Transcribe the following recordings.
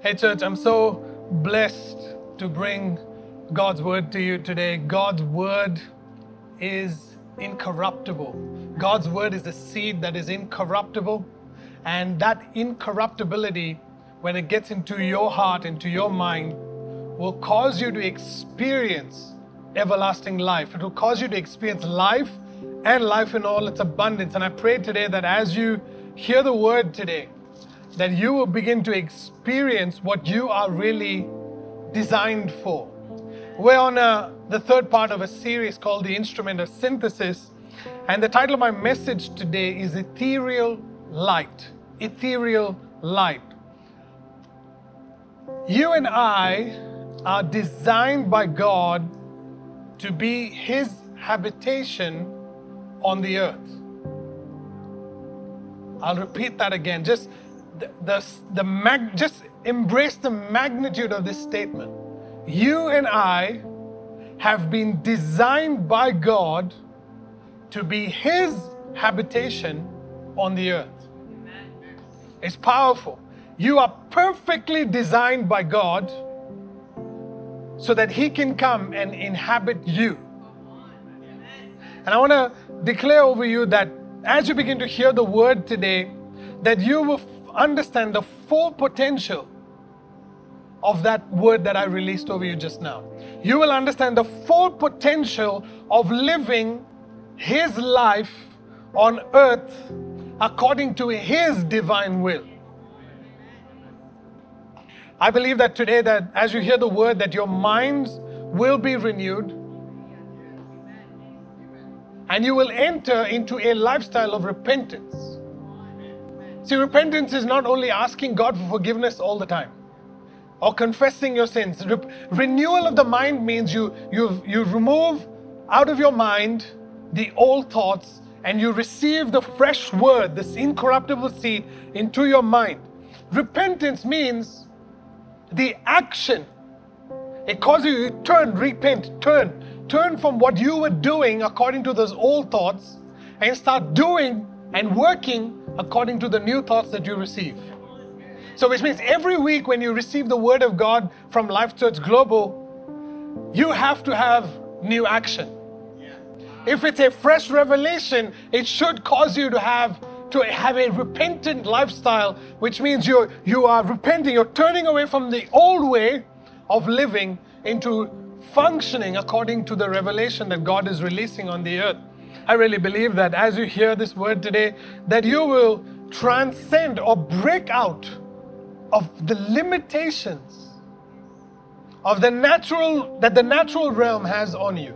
Hey, church, I'm so blessed to bring God's word to you today. God's word is incorruptible. God's word is a seed that is incorruptible. And that incorruptibility, when it gets into your heart, into your mind, will cause you to experience everlasting life. It will cause you to experience life and life in all its abundance. And I pray today that as you hear the word today, that you will begin to experience what you are really designed for. We're on uh, the third part of a series called The Instrument of Synthesis, and the title of my message today is Ethereal Light. Ethereal Light. You and I are designed by God to be His habitation on the earth. I'll repeat that again. Just the, the, the mag, just embrace the magnitude of this statement. You and I have been designed by God to be His habitation on the earth. It's powerful. You are perfectly designed by God so that He can come and inhabit you. And I want to declare over you that as you begin to hear the word today, that you will understand the full potential of that word that I released over you just now. You will understand the full potential of living His life on earth according to His divine will. I believe that today that as you hear the word that your minds will be renewed and you will enter into a lifestyle of repentance. See, repentance is not only asking God for forgiveness all the time or confessing your sins. Re- renewal of the mind means you, you, you remove out of your mind the old thoughts and you receive the fresh word, this incorruptible seed, into your mind. Repentance means the action. It causes you to turn, repent, turn, turn from what you were doing according to those old thoughts and start doing and working according to the new thoughts that you receive. So, which means every week when you receive the word of God from Life Church Global, you have to have new action. If it's a fresh revelation, it should cause you to have to have a repentant lifestyle, which means you're you are repenting, you're turning away from the old way of living into functioning according to the revelation that God is releasing on the earth. I really believe that as you hear this word today, that you will transcend or break out of the limitations of the natural that the natural realm has on you.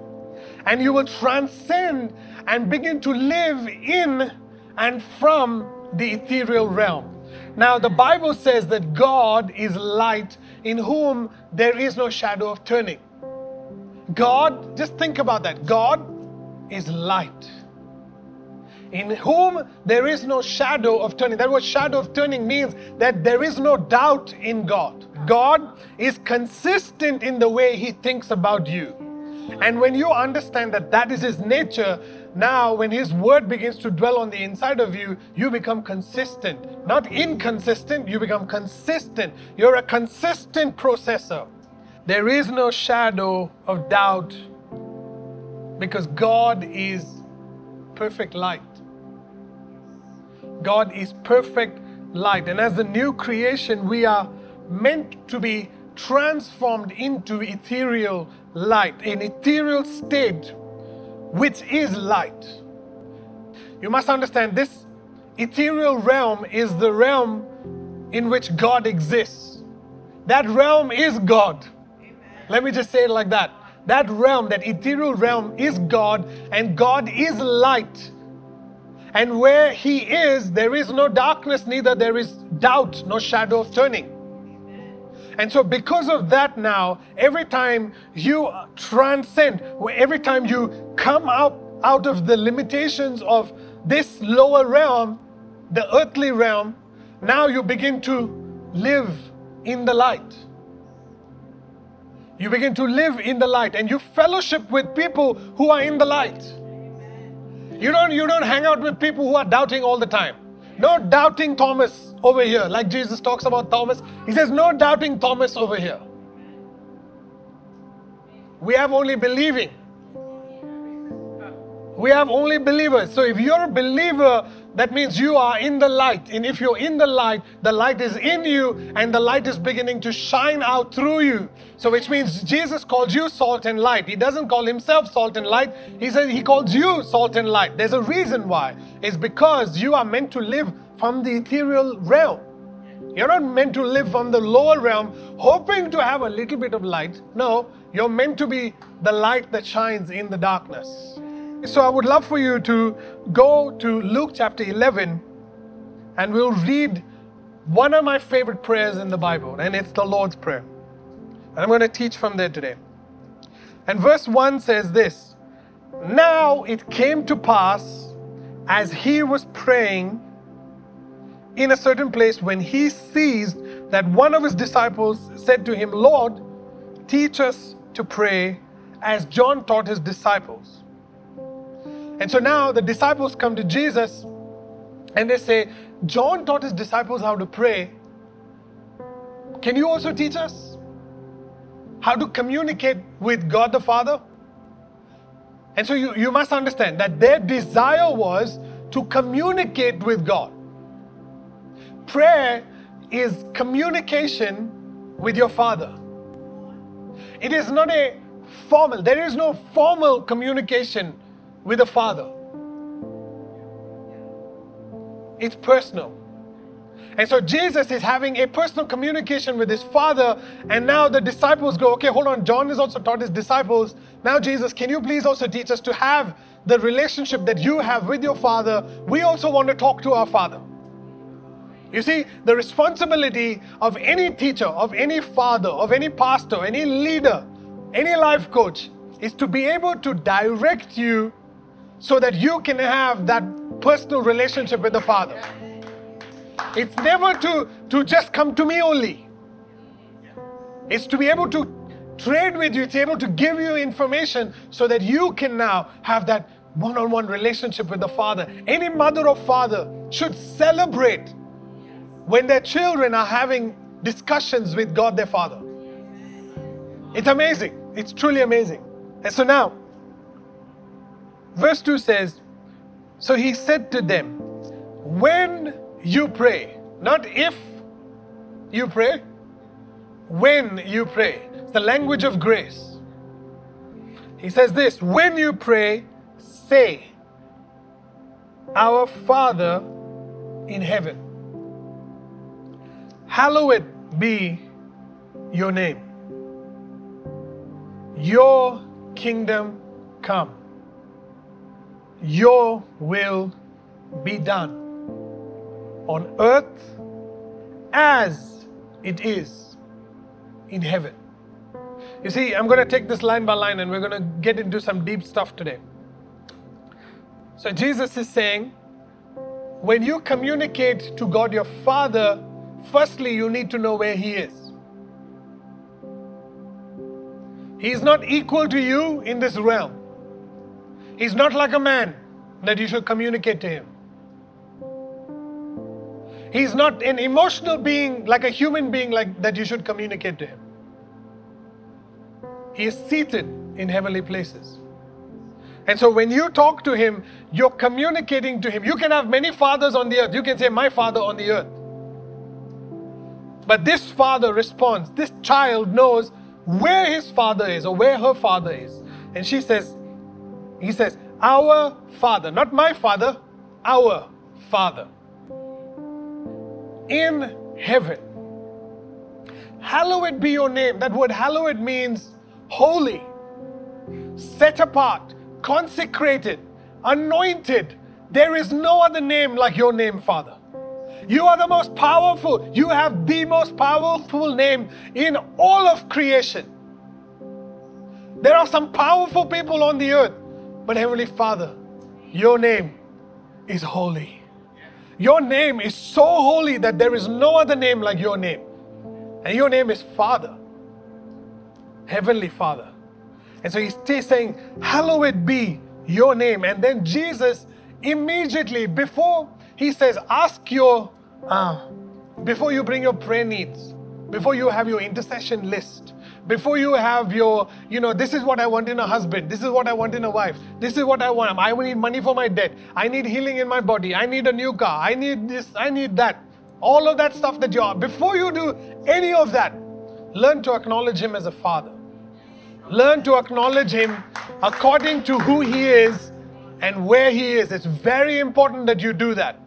And you will transcend and begin to live in and from the ethereal realm. Now, the Bible says that God is light in whom there is no shadow of turning. God, just think about that. God is light in whom there is no shadow of turning. That word shadow of turning means that there is no doubt in God. God is consistent in the way He thinks about you. And when you understand that that is His nature, now when His word begins to dwell on the inside of you, you become consistent. Not inconsistent, you become consistent. You're a consistent processor. There is no shadow of doubt because God is perfect light. God is perfect light. And as the new creation, we are meant to be transformed into ethereal light, an ethereal state which is light. You must understand this ethereal realm is the realm in which God exists. That realm is God. Amen. Let me just say it like that. That realm, that ethereal realm, is God, and God is light. And where He is, there is no darkness, neither there is doubt, no shadow of turning. And so, because of that, now, every time you transcend, every time you come out, out of the limitations of this lower realm, the earthly realm, now you begin to live in the light. You begin to live in the light and you fellowship with people who are in the light. You don't, you don't hang out with people who are doubting all the time. No doubting Thomas over here, like Jesus talks about Thomas. He says, No doubting Thomas over here. We have only believing. We have only believers. So if you're a believer, that means you are in the light. And if you're in the light, the light is in you and the light is beginning to shine out through you. So which means Jesus calls you salt and light. He doesn't call himself salt and light. He says he calls you salt and light. There's a reason why. It's because you are meant to live from the ethereal realm. You're not meant to live from the lower realm hoping to have a little bit of light. No, you're meant to be the light that shines in the darkness. So I would love for you to go to Luke chapter 11 and we'll read one of my favorite prayers in the Bible, and it's the Lord's Prayer. And I'm going to teach from there today. And verse 1 says this Now it came to pass as he was praying in a certain place when he ceased that one of his disciples said to him, Lord, teach us to pray as John taught his disciples. And so now the disciples come to Jesus and they say, John taught his disciples how to pray. Can you also teach us how to communicate with God the Father? And so you, you must understand that their desire was to communicate with God. Prayer is communication with your Father. It is not a formal, there is no formal communication with the Father. It's personal. And so Jesus is having a personal communication with his Father, and now the disciples go, okay, hold on, John has also taught his disciples. Now, Jesus, can you please also teach us to have the relationship that you have with your Father? We also want to talk to our Father. You see, the responsibility of any teacher, of any father, of any pastor, any leader, any life coach is to be able to direct you so that you can have that personal relationship with the Father. It's never to, to just come to me only. It's to be able to trade with you, it's able to give you information so that you can now have that one on one relationship with the Father. Any mother or father should celebrate when their children are having discussions with God their Father. It's amazing. It's truly amazing. And so now, Verse 2 says, So he said to them, When you pray, not if you pray, when you pray. It's the language of grace. He says this when you pray, say, Our Father in heaven, hallowed be your name. Your kingdom come your will be done on earth as it is in heaven. You see, I'm going to take this line by line and we're going to get into some deep stuff today. So, Jesus is saying, when you communicate to God your Father, firstly, you need to know where He is. He is not equal to you in this realm. He's not like a man that you should communicate to him. He's not an emotional being like a human being like that you should communicate to him. He is seated in heavenly places. And so when you talk to him, you're communicating to him. You can have many fathers on the earth. You can say, My father on the earth. But this father responds, this child knows where his father is or where her father is. And she says, he says, Our Father, not my Father, our Father in heaven. Hallowed be your name. That word hallowed means holy, set apart, consecrated, anointed. There is no other name like your name, Father. You are the most powerful. You have the most powerful name in all of creation. There are some powerful people on the earth, but Heavenly Father, your name is holy. Your name is so holy that there is no other name like your name. And your name is Father, Heavenly Father. And so he's saying, Hallowed be your name. And then Jesus immediately, before he says, Ask your uh, before you bring your prayer needs, before you have your intercession list, before you have your, you know, this is what I want in a husband, this is what I want in a wife, this is what I want. I need money for my debt, I need healing in my body, I need a new car, I need this, I need that. All of that stuff that you are, before you do any of that, learn to acknowledge Him as a Father. Learn to acknowledge Him according to who He is and where He is. It's very important that you do that.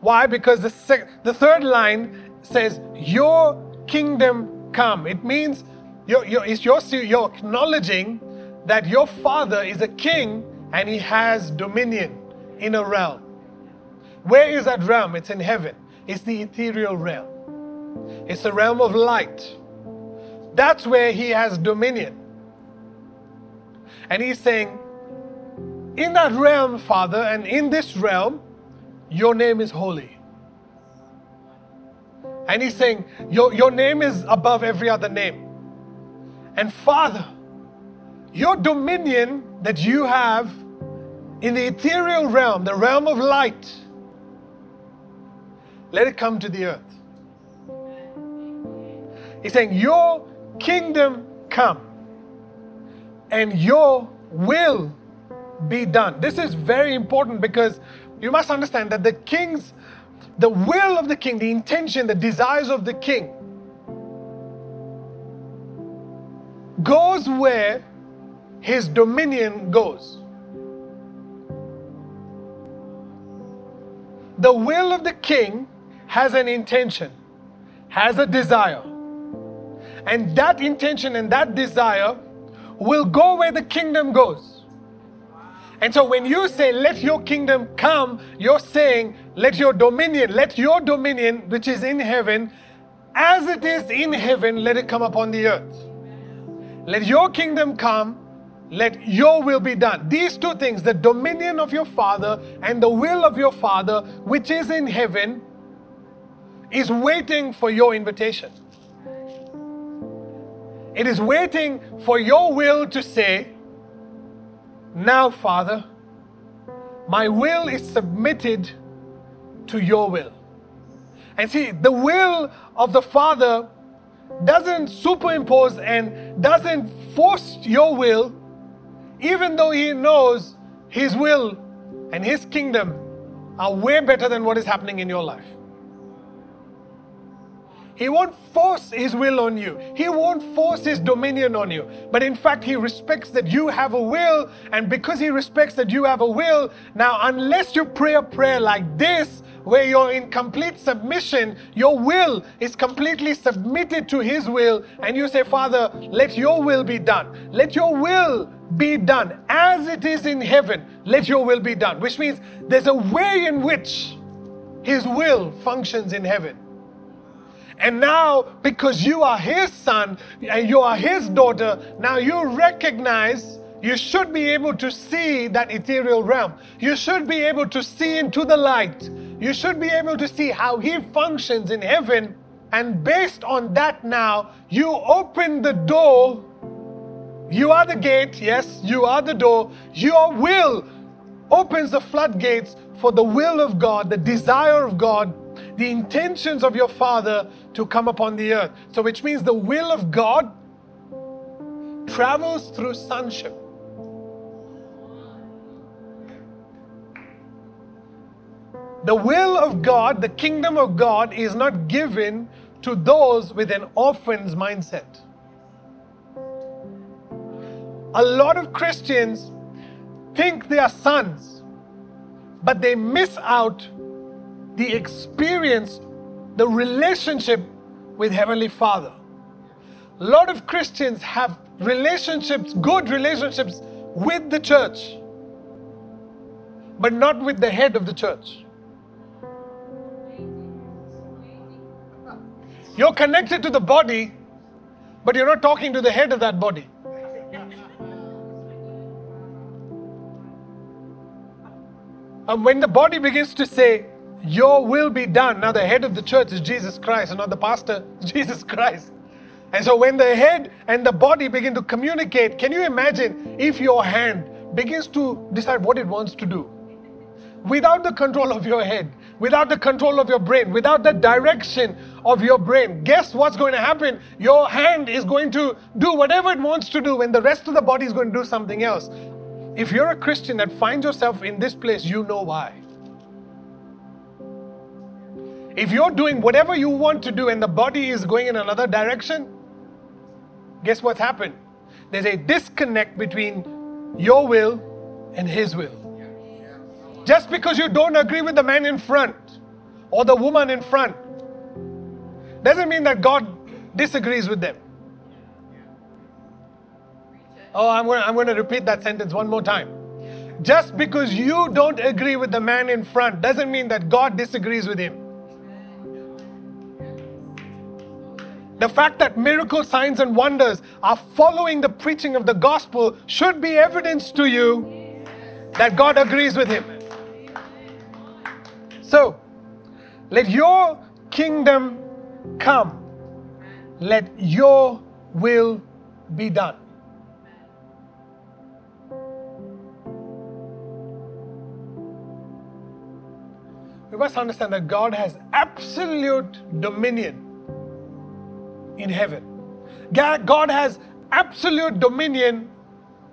Why? Because the, sec- the third line says, Your kingdom come. It means you're, you're, it's your, you're acknowledging that your Father is a king and He has dominion in a realm. Where is that realm? It's in heaven. It's the ethereal realm. It's the realm of light. That's where he has dominion. And he's saying, In that realm, Father, and in this realm, your name is holy. And he's saying, Your, your name is above every other name. And Father, your dominion that you have in the ethereal realm, the realm of light, let it come to the earth. He's saying, Your kingdom come and your will be done. This is very important because you must understand that the king's, the will of the king, the intention, the desires of the king goes where his dominion goes. The will of the king has an intention, has a desire. And that intention and that desire will go where the kingdom goes. And so when you say, let your kingdom come, you're saying, let your dominion, let your dominion, which is in heaven, as it is in heaven, let it come upon the earth. Let your kingdom come, let your will be done. These two things, the dominion of your Father and the will of your Father, which is in heaven, is waiting for your invitation. It is waiting for your will to say, Now, Father, my will is submitted to your will. And see, the will of the Father doesn't superimpose and doesn't force your will, even though He knows His will and His kingdom are way better than what is happening in your life. He won't force his will on you. He won't force his dominion on you. But in fact, he respects that you have a will. And because he respects that you have a will, now, unless you pray a prayer like this, where you're in complete submission, your will is completely submitted to his will, and you say, Father, let your will be done. Let your will be done as it is in heaven. Let your will be done. Which means there's a way in which his will functions in heaven. And now, because you are his son and you are his daughter, now you recognize you should be able to see that ethereal realm. You should be able to see into the light. You should be able to see how he functions in heaven. And based on that, now you open the door. You are the gate, yes, you are the door. Your will opens the floodgates for the will of God, the desire of God the intentions of your Father to come upon the earth. So, which means the will of God travels through sonship. The will of God, the kingdom of God, is not given to those with an orphan's mindset. A lot of Christians think they are sons, but they miss out the experience, the relationship with Heavenly Father. A lot of Christians have relationships, good relationships with the church, but not with the head of the church. You're connected to the body, but you're not talking to the head of that body. And when the body begins to say, your will be done. Now, the head of the church is Jesus Christ, and not the pastor, Jesus Christ. And so, when the head and the body begin to communicate, can you imagine if your hand begins to decide what it wants to do? Without the control of your head, without the control of your brain, without the direction of your brain, guess what's going to happen? Your hand is going to do whatever it wants to do when the rest of the body is going to do something else. If you're a Christian that finds yourself in this place, you know why. If you're doing whatever you want to do and the body is going in another direction, guess what's happened? There's a disconnect between your will and His will. Just because you don't agree with the man in front or the woman in front doesn't mean that God disagrees with them. Oh, I'm going, to, I'm to repeat that sentence one more time. Just because you don't agree with the man in front doesn't mean that God disagrees with him. The fact that miracle signs and wonders are following the preaching of the gospel should be evidence to you that God agrees with him. So, let your kingdom come. Let your will be done. We must understand that God has absolute dominion in heaven. God has absolute dominion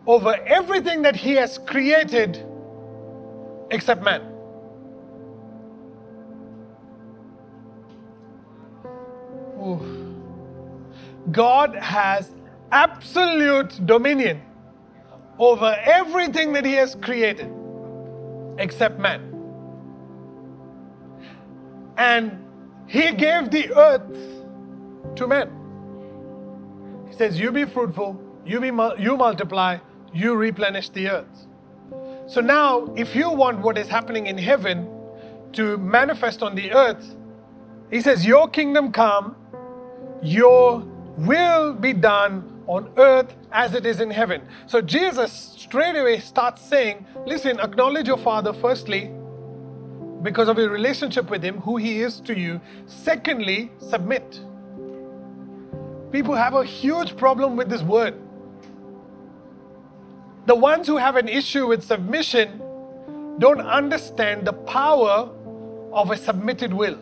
over everything that He has created except man. Ooh. God has absolute dominion over everything that He has created except man. And He gave the earth to man. He says, You be fruitful, you, be, you multiply, you replenish the earth. So now, if you want what is happening in heaven to manifest on the earth, he says, Your kingdom come, your will be done on earth as it is in heaven. So Jesus straight away starts saying, Listen, acknowledge your Father firstly because of your relationship with Him, who He is to you. Secondly, submit. People have a huge problem with this word. The ones who have an issue with submission don't understand the power of a submitted will.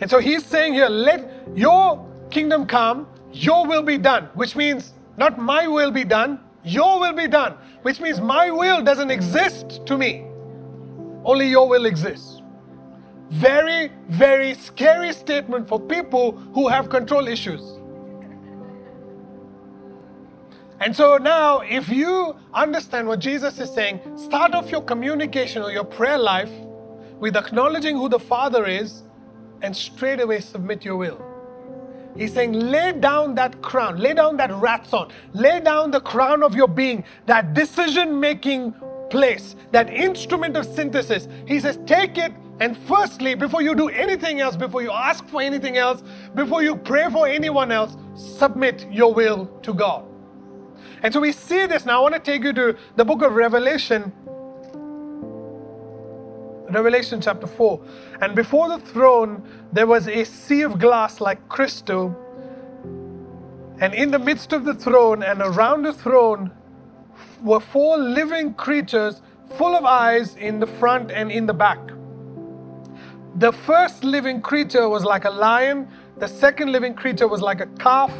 And so he's saying here, let your kingdom come, your will be done, which means not my will be done, your will be done, which means my will doesn't exist to me, only your will exists. Very, very scary statement for people who have control issues. And so now, if you understand what Jesus is saying, start off your communication or your prayer life with acknowledging who the Father is and straight away submit your will. He's saying, lay down that crown, lay down that ratson, lay down the crown of your being, that decision making place, that instrument of synthesis. He says, take it and firstly, before you do anything else, before you ask for anything else, before you pray for anyone else, submit your will to God. And so we see this now. I want to take you to the book of Revelation, Revelation chapter 4. And before the throne, there was a sea of glass like crystal. And in the midst of the throne and around the throne were four living creatures full of eyes in the front and in the back. The first living creature was like a lion, the second living creature was like a calf,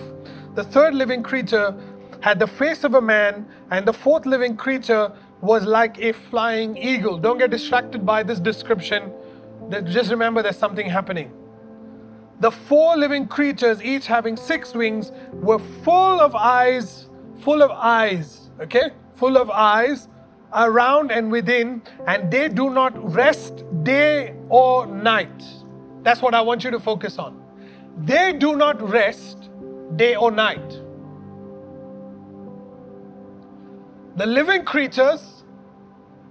the third living creature had the face of a man, and the fourth living creature was like a flying eagle. Don't get distracted by this description. Just remember there's something happening. The four living creatures, each having six wings, were full of eyes, full of eyes, okay? Full of eyes around and within, and they do not rest day or night. That's what I want you to focus on. They do not rest day or night. The living creatures,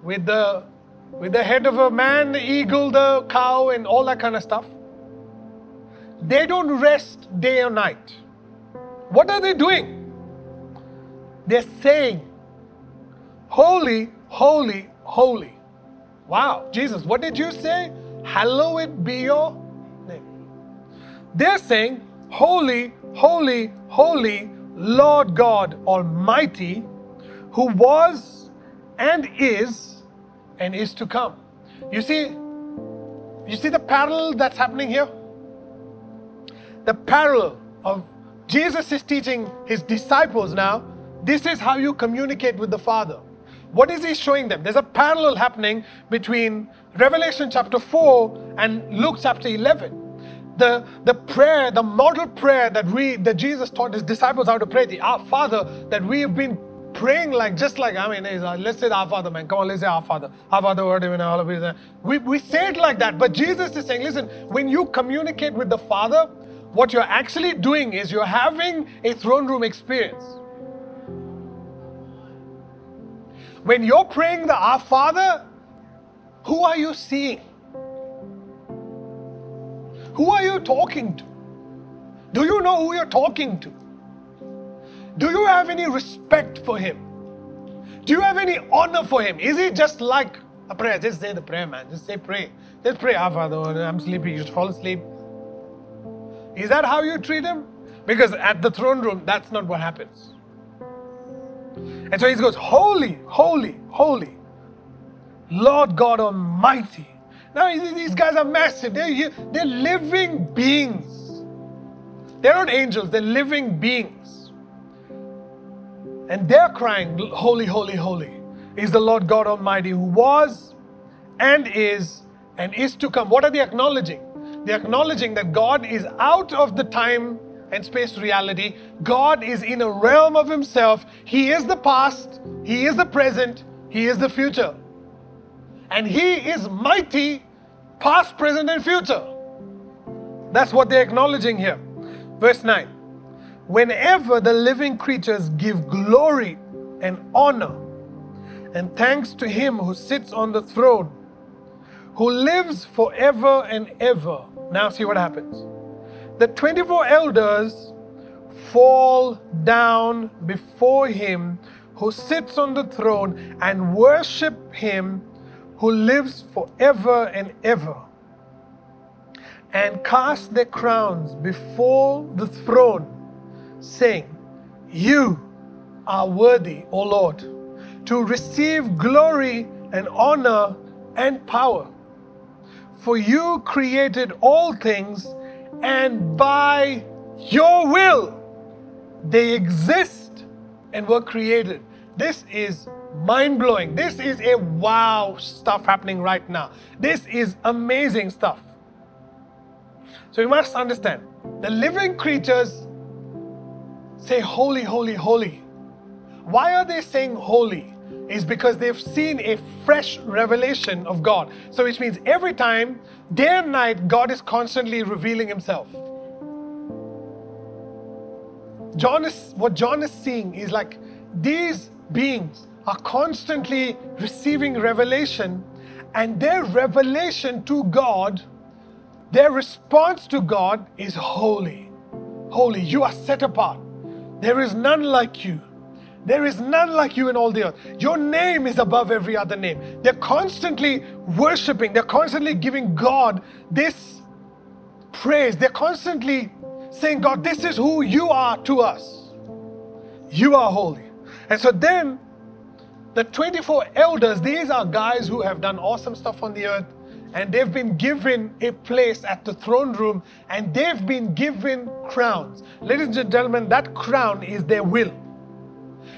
with the with the head of a man, the eagle, the cow, and all that kind of stuff, they don't rest day or night. What are they doing? They're saying, Holy, holy, holy. Wow, Jesus, what did you say? Hallowed be your name. They're saying, Holy, holy, holy, Lord God Almighty, who was and is and is to come. You see, you see the parallel that's happening here? The parallel of Jesus is teaching his disciples now, this is how you communicate with the Father. What is he showing them? There's a parallel happening between Revelation chapter 4 and Luke chapter 11. The, the prayer, the model prayer that we that Jesus taught his disciples how to pray, the Our Father that we have been praying like just like I mean, uh, let's say Our Father, man. Come on, let's say Our Father. Our Father, word in all of it. We we say it like that, but Jesus is saying, listen, when you communicate with the Father, what you're actually doing is you're having a throne room experience. When you're praying the Our Father, who are you seeing? Who are you talking to? Do you know who you're talking to? Do you have any respect for Him? Do you have any honor for Him? Is He just like a prayer? Just say the prayer, man. Just say pray. Just pray, Our Father. I'm sleepy. You just fall asleep. Is that how you treat Him? Because at the throne room, that's not what happens. And so he goes, Holy, holy, holy, Lord God Almighty. Now, these guys are massive. They're, they're living beings. They're not angels, they're living beings. And they're crying, Holy, holy, holy is the Lord God Almighty who was and is and is to come. What are they acknowledging? They're acknowledging that God is out of the time and space reality. God is in a realm of Himself. He is the past, He is the present, He is the future. And He is mighty, past, present, and future. That's what they're acknowledging here. Verse 9 Whenever the living creatures give glory and honor and thanks to Him who sits on the throne, who lives forever and ever. Now, see what happens the 24 elders fall down before him who sits on the throne and worship him who lives forever and ever and cast their crowns before the throne, saying, You are worthy, O Lord, to receive glory and honor and power. For you created all things and by your will they exist and were created. This is mind blowing. This is a wow stuff happening right now. This is amazing stuff. So you must understand the living creatures say, Holy, holy, holy. Why are they saying holy? Is because they've seen a fresh revelation of God. So, which means every time Day and night, God is constantly revealing Himself. John is, what John is seeing is like these beings are constantly receiving revelation, and their revelation to God, their response to God is holy. Holy, you are set apart. There is none like you. There is none like you in all the earth. Your name is above every other name. They're constantly worshiping, they're constantly giving God this praise. They're constantly saying, God, this is who you are to us. You are holy. And so then, the 24 elders, these are guys who have done awesome stuff on the earth, and they've been given a place at the throne room, and they've been given crowns. Ladies and gentlemen, that crown is their will.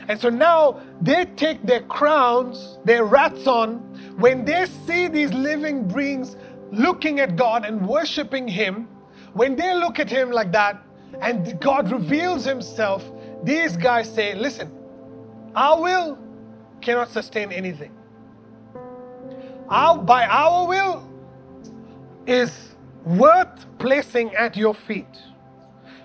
And so now they take their crowns, their ratson, when they see these living beings looking at God and worshiping Him, when they look at Him like that and God reveals Himself, these guys say, Listen, our will cannot sustain anything. Our, by our will is worth placing at your feet.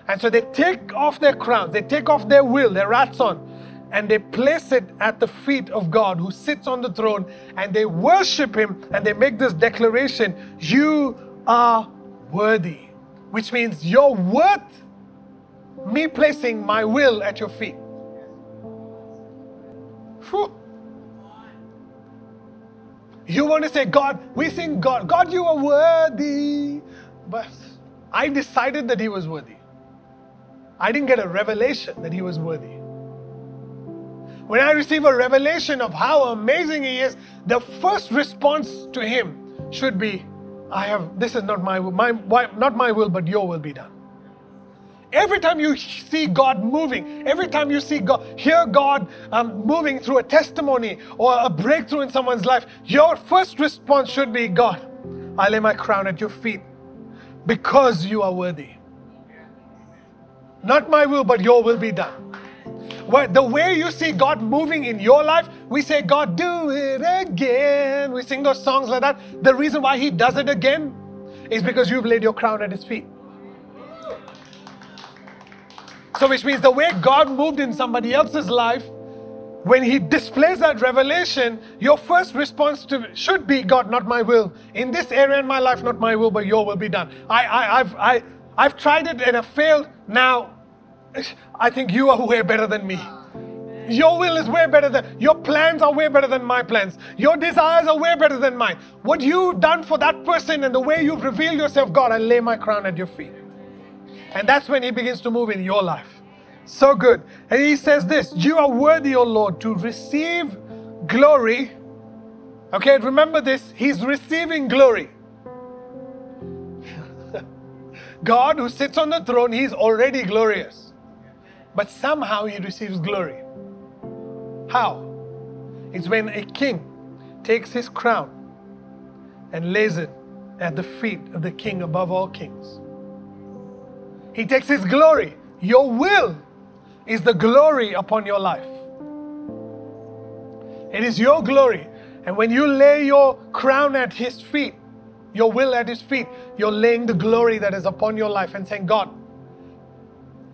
And so they take off their crowns, they take off their will, their ratson, and they place it at the feet of God who sits on the throne and they worship Him and they make this declaration You are worthy, which means you're worth me placing my will at your feet. Whew. You want to say, God, we think God, God, you are worthy. But I decided that He was worthy. I didn't get a revelation that He was worthy. When I receive a revelation of how amazing He is, the first response to Him should be, I have, this is not my will, my, not my will, but your will be done. Every time you see God moving, every time you see God, hear God um, moving through a testimony or a breakthrough in someone's life, your first response should be God, I lay my crown at your feet because you are worthy. Not my will, but your will be done. the way you see God moving in your life, we say, God, do it again. We sing those songs like that. The reason why He does it again is because you've laid your crown at His feet. So, which means the way God moved in somebody else's life, when He displays that revelation, your first response to should be, God, not my will. In this area in my life, not my will, but your will be done. I, I, I've, I, I've tried it and I've failed. Now, I think you are way better than me. Your will is way better than your plans are way better than my plans. Your desires are way better than mine. What you've done for that person and the way you've revealed yourself, God, I lay my crown at your feet. And that's when He begins to move in your life. So good. And He says this You are worthy, O Lord, to receive glory. Okay, remember this. He's receiving glory. God, who sits on the throne, He's already glorious. But somehow He receives glory. How? It's when a king takes his crown and lays it at the feet of the king above all kings. He takes his glory. Your will is the glory upon your life. It is your glory. And when you lay your crown at his feet, your will at his feet, you're laying the glory that is upon your life and saying, God,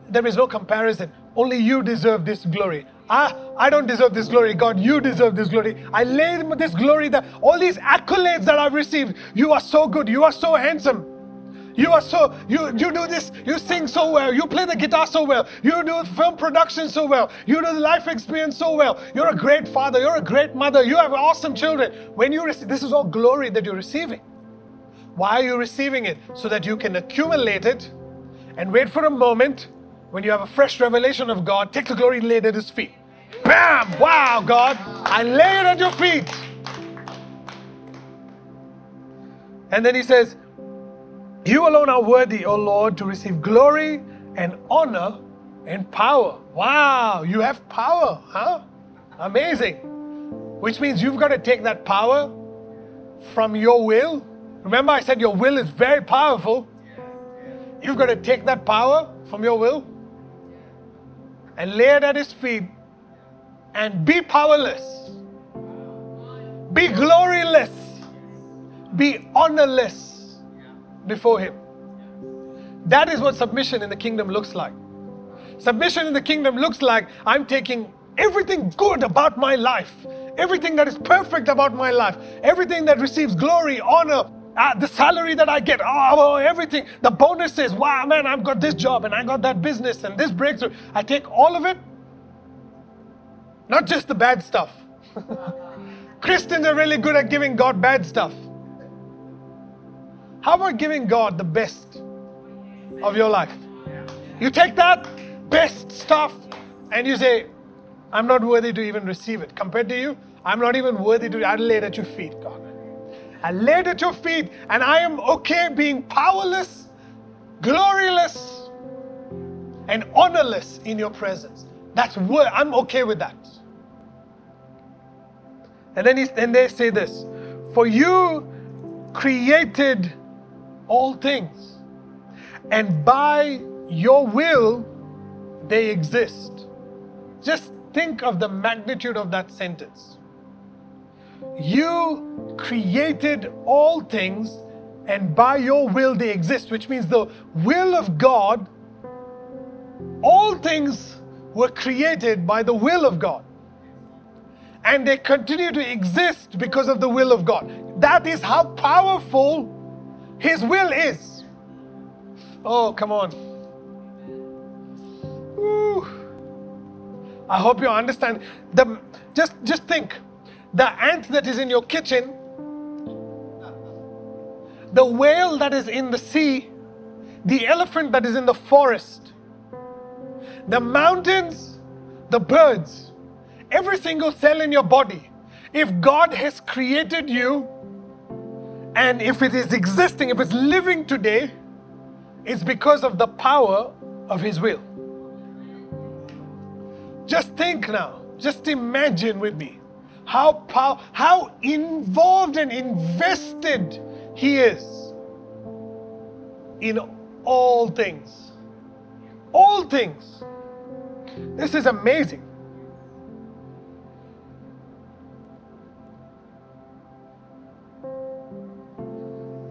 there is no comparison. Only you deserve this glory. I, I don't deserve this glory. God, you deserve this glory. I lay this glory that all these accolades that I've received, you are so good. You are so handsome. You are so, you, you do this, you sing so well, you play the guitar so well, you do film production so well, you do the life experience so well. You're a great father, you're a great mother, you have awesome children. When you receive, this is all glory that you're receiving. Why are you receiving it? So that you can accumulate it and wait for a moment when you have a fresh revelation of God, take the glory and laid at His feet. Bam! Wow, God, I lay it at your feet. And then He says, you alone are worthy, O Lord, to receive glory and honor and power. Wow, you have power, huh? Amazing. Which means you've got to take that power from your will. Remember, I said your will is very powerful. You've got to take that power from your will and lay it at His feet and be powerless, be gloryless, be honorless before Him. That is what submission in the kingdom looks like. Submission in the kingdom looks like I'm taking everything good about my life, everything that is perfect about my life, everything that receives glory, honor, uh, the salary that I get, oh, oh, everything, the bonuses. Wow, man, I've got this job and I got that business and this breakthrough. I take all of it, not just the bad stuff. Christians are really good at giving God bad stuff. How about giving God the best of your life? You take that best stuff and you say, I'm not worthy to even receive it. Compared to you, I'm not even worthy to, I lay it at your feet, God. I lay it at your feet and I am okay being powerless, gloryless, and honorless in your presence. That's what I'm okay with that. And then, he, then they say this For you created all things, and by your will they exist. Just think of the magnitude of that sentence. You created all things, and by your will they exist, which means the will of God, all things were created by the will of God. And they continue to exist because of the will of God. That is how powerful his will is. Oh, come on. Ooh. I hope you understand. The, just, just think the ant that is in your kitchen, the whale that is in the sea, the elephant that is in the forest, the mountains, the birds, every single cell in your body. If God has created you And if it is existing, if it's living today, it's because of the power of His will. Just think now, just imagine with me how, pow- how involved and invested He is in all things. All things. This is amazing.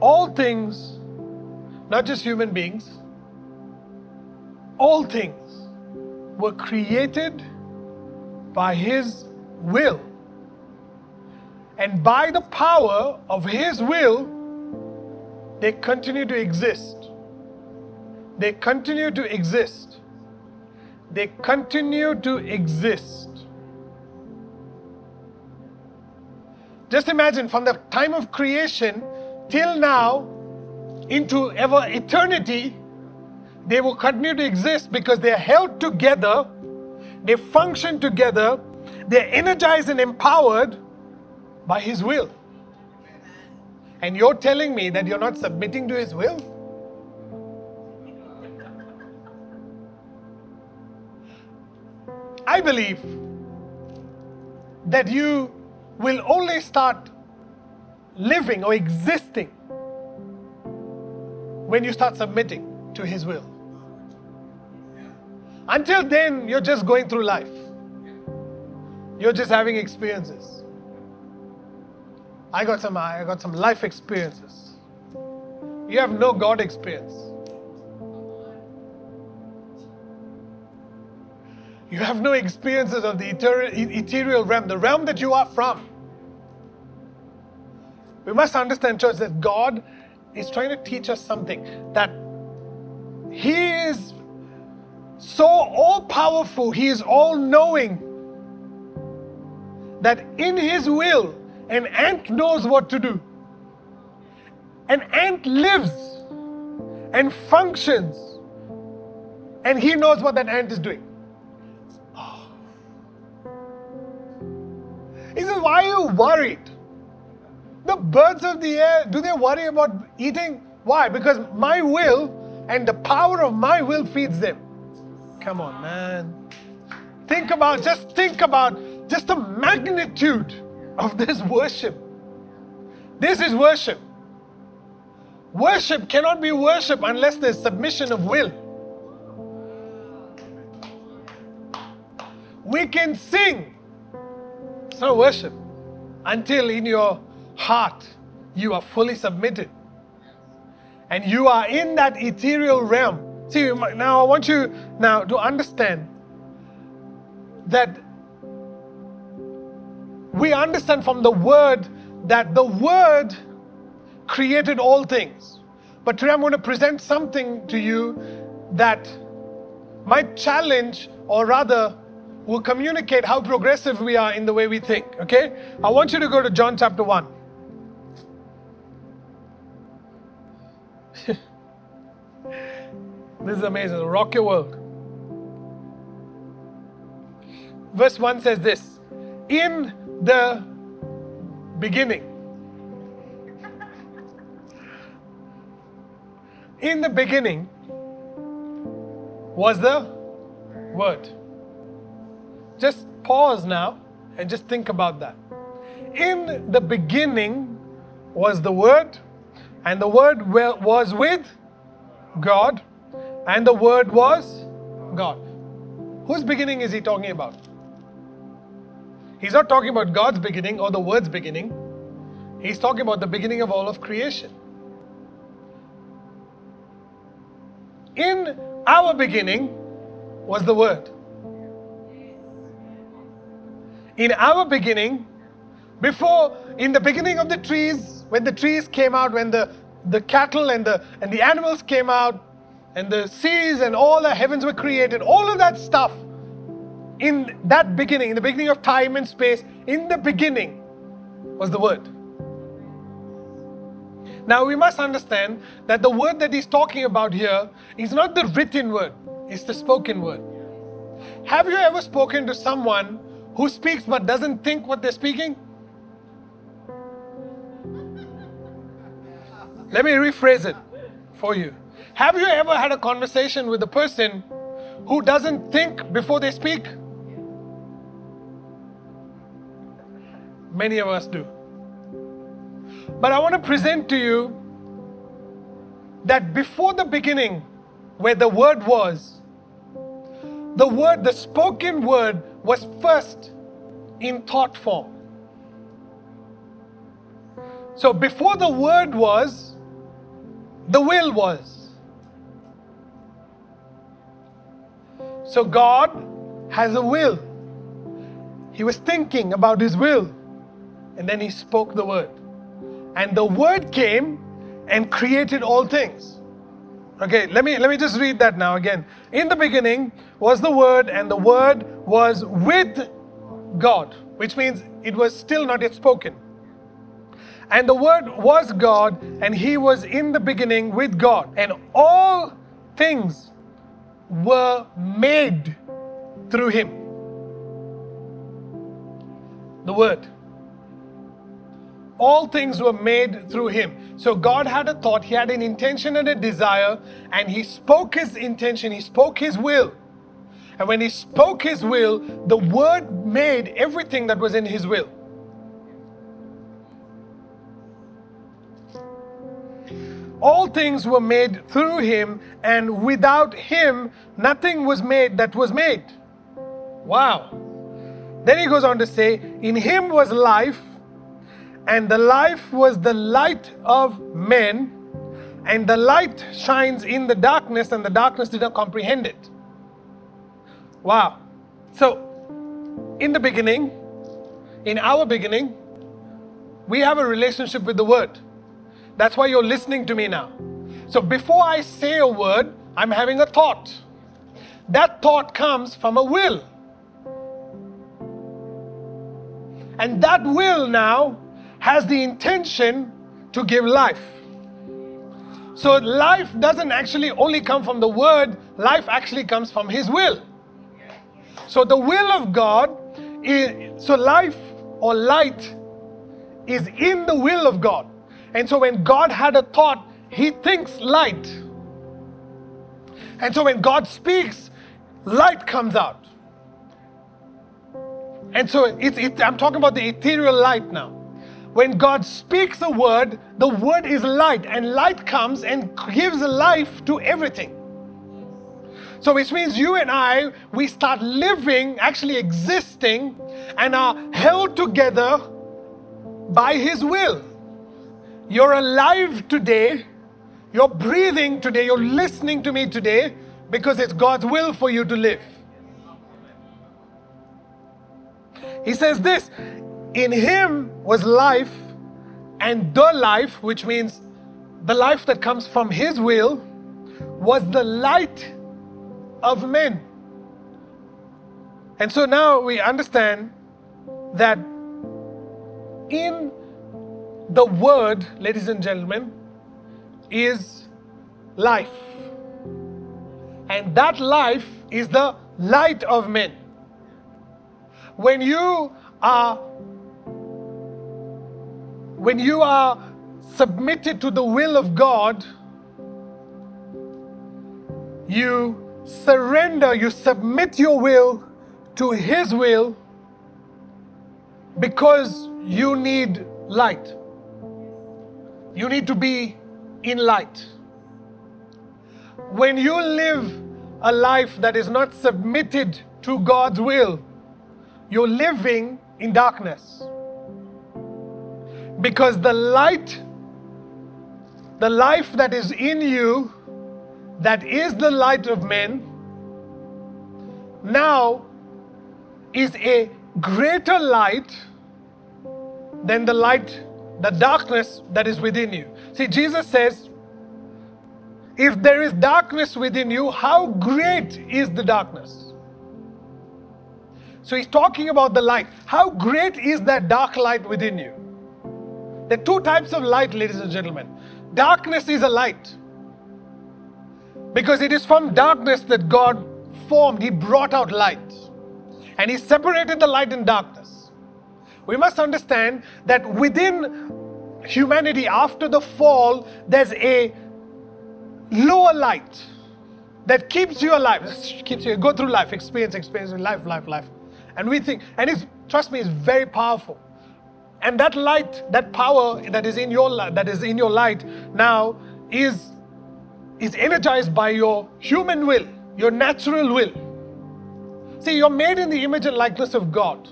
All things, not just human beings, all things were created by His will. And by the power of His will, they continue to exist. They continue to exist. They continue to exist. Just imagine from the time of creation till now into ever eternity, they will continue to exist because they are held together, they function together, they're energized and empowered by His will. And you're telling me that you're not submitting to His will? I believe that you will only start living or existing when you start submitting to His will. Until then, you're just going through life, you're just having experiences. I got some, I got some life experiences. You have no God experience. You have no experiences of the ethereal realm, the realm that you are from. We must understand, church, that God is trying to teach us something that He is so all powerful, He is all knowing, that in His will, an ant knows what to do. An ant lives and functions, and He knows what that ant is doing. Oh. He says, Why are you worried? Birds of the air, do they worry about eating? Why? Because my will and the power of my will feeds them. Come on, man. Think about, just think about just the magnitude of this worship. This is worship. Worship cannot be worship unless there's submission of will. We can sing it's not worship until in your heart you are fully submitted and you are in that ethereal realm. See, now I want you now to understand that we understand from the word that the word created all things. But today I'm going to present something to you that might challenge or rather will communicate how progressive we are in the way we think. Okay? I want you to go to John chapter 1. Is amazing. Rock your world. Verse 1 says this In the beginning, in the beginning was the Word. Just pause now and just think about that. In the beginning was the Word, and the Word was with God, and the Word was God. Whose beginning is he talking about? He's not talking about God's beginning or the Word's beginning. He's talking about the beginning of all of creation. In our beginning was the Word in our beginning, before, in the beginning of the trees, when the trees came out, when the, the cattle and the, and the animals came out, and the seas and all the heavens were created, all of that stuff, in that beginning, in the beginning of time and space, in the beginning was the Word. Now we must understand that the word that he's talking about here is not the written word, it's the spoken word. Have you ever spoken to someone who speaks but doesn't think what they're speaking? Let me rephrase it for you. Have you ever had a conversation with a person who doesn't think before they speak? Many of us do. But I want to present to you that before the beginning, where the word was, the word, the spoken word, was first in thought form. So before the word was, the will was. So God has a will. He was thinking about his will, and then he spoke the word. And the word came and created all things. Okay, let me let me just read that now again. In the beginning was the word and the word was with God, which means it was still not yet spoken. And the word was God and he was in the beginning with God. And all things were made through him. The word all things were made through him. So God had a thought, he had an intention and a desire, and he spoke his intention, he spoke his will. And when he spoke his will, the word made everything that was in his will. All things were made through him, and without him, nothing was made that was made. Wow. Then he goes on to say, In him was life and the life was the light of men, and the light shines in the darkness, and the darkness did not comprehend it. Wow. So, in the beginning, in our beginning, we have a relationship with the Word. That's why you're listening to me now. So, before I say a word, I'm having a thought. That thought comes from a will. And that will now has the intention to give life. So life doesn't actually only come from the word, life actually comes from his will. So the will of God is so life or light is in the will of God. And so when God had a thought, he thinks light. And so when God speaks, light comes out. And so it's, it, I'm talking about the ethereal light now. When God speaks a word, the word is light, and light comes and gives life to everything. So, which means you and I, we start living, actually existing, and are held together by His will. You're alive today, you're breathing today, you're listening to me today because it's God's will for you to live. He says this in him was life, and the life, which means the life that comes from his will, was the light of men. And so now we understand that in the word, ladies and gentlemen, is life. And that life is the light of men. When you are when you are submitted to the will of God, you surrender, you submit your will to His will because you need light. You need to be in light. When you live a life that is not submitted to God's will, you're living in darkness. Because the light, the life that is in you, that is the light of men, now is a greater light than the light, the darkness that is within you. See, Jesus says, if there is darkness within you, how great is the darkness? So he's talking about the light. How great is that dark light within you? There are two types of light, ladies and gentlemen. Darkness is a light. Because it is from darkness that God formed, He brought out light. And He separated the light and darkness. We must understand that within humanity after the fall, there's a lower light that keeps you alive, keeps you go through life, experience, experience, life, life, life. And we think, and it's trust me, it's very powerful. And that light, that power that is in your that is in your light now is is energized by your human will, your natural will. See, you're made in the image and likeness of God.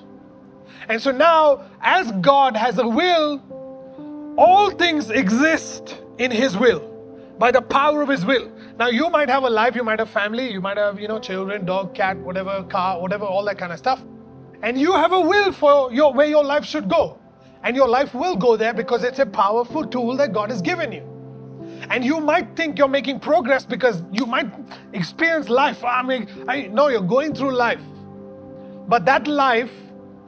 And so now, as God has a will, all things exist in His will by the power of His will. Now, you might have a life, you might have family, you might have, you know, children, dog, cat, whatever, car, whatever, all that kind of stuff. And you have a will for your, where your life should go. And your life will go there because it's a powerful tool that God has given you. And you might think you're making progress because you might experience life. I mean, I know you're going through life. But that life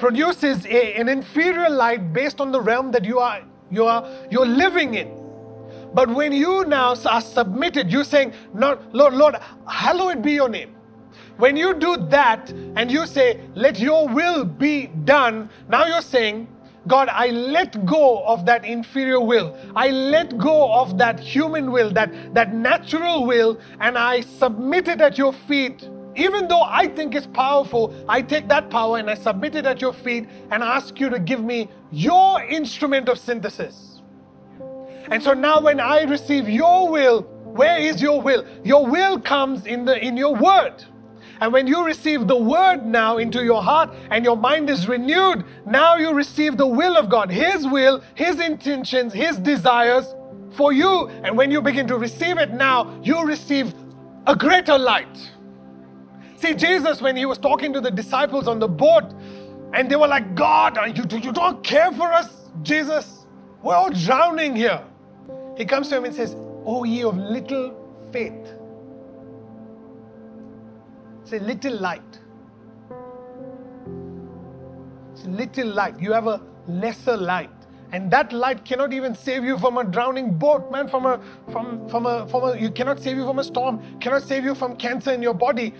produces a, an inferior light based on the realm that you are you are you're living in. But when you now are submitted, you're saying, Lord, Lord, Lord, hallowed be your name. When you do that and you say, Let your will be done, now you're saying, God, I let go of that inferior will. I let go of that human will, that, that natural will, and I submit it at your feet. Even though I think it's powerful, I take that power and I submit it at your feet and ask you to give me your instrument of synthesis. And so now when I receive your will, where is your will? Your will comes in the in your word. And when you receive the word now into your heart and your mind is renewed, now you receive the will of God, His will, His intentions, His desires for you. And when you begin to receive it now, you receive a greater light. See, Jesus, when He was talking to the disciples on the boat, and they were like, God, you, you don't care for us, Jesus? We're all drowning here. He comes to him and says, Oh, ye of little faith. It's a little light. It's a little light. You have a lesser light. And that light cannot even save you from a drowning boat, man. From a from from a from a you cannot save you from a storm, cannot save you from cancer in your body.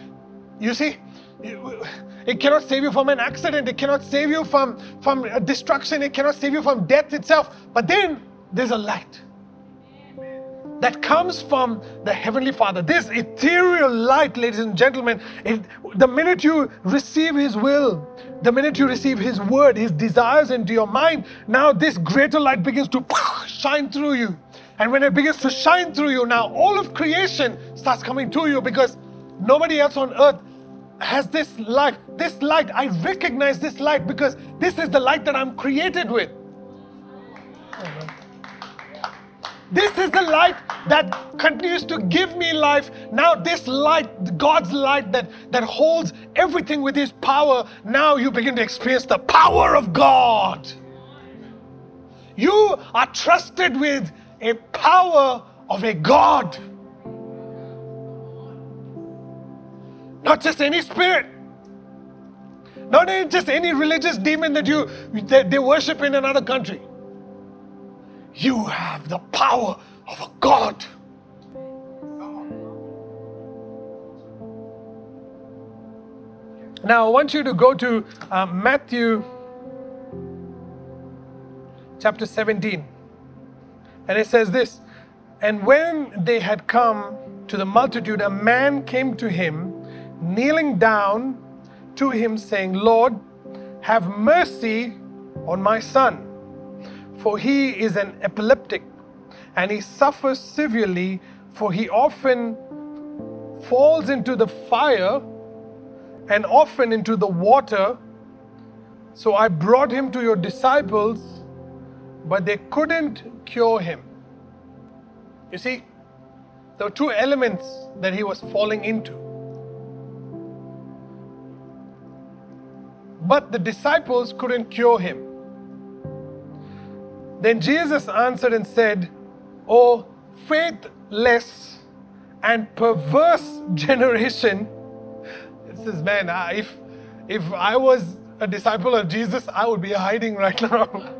You see? It cannot save you from an accident. It cannot save you from, from destruction. It cannot save you from death itself. But then there's a light that comes from the Heavenly Father. This ethereal light, ladies and gentlemen, it, the minute you receive His will, the minute you receive His word, His desires into your mind, now this greater light begins to shine through you. And when it begins to shine through you, now all of creation starts coming to you because nobody else on earth has this light. This light, I recognize this light because this is the light that I'm created with. This is the light that continues to give me life. Now, this light, God's light that, that holds everything with His power, now you begin to experience the power of God. You are trusted with a power of a God. Not just any spirit. Not just any religious demon that you that they worship in another country. You have the power of a God. Now, I want you to go to uh, Matthew chapter 17. And it says this And when they had come to the multitude, a man came to him, kneeling down to him, saying, Lord, have mercy on my son for he is an epileptic, and he suffers severely, for he often falls into the fire and often into the water. So I brought him to your disciples, but they couldn't cure him. You see, there were two elements that he was falling into. But the disciples couldn't cure him. Then Jesus answered and said, O faithless and perverse generation. It says, man, if, if I was a disciple of Jesus, I would be hiding right now.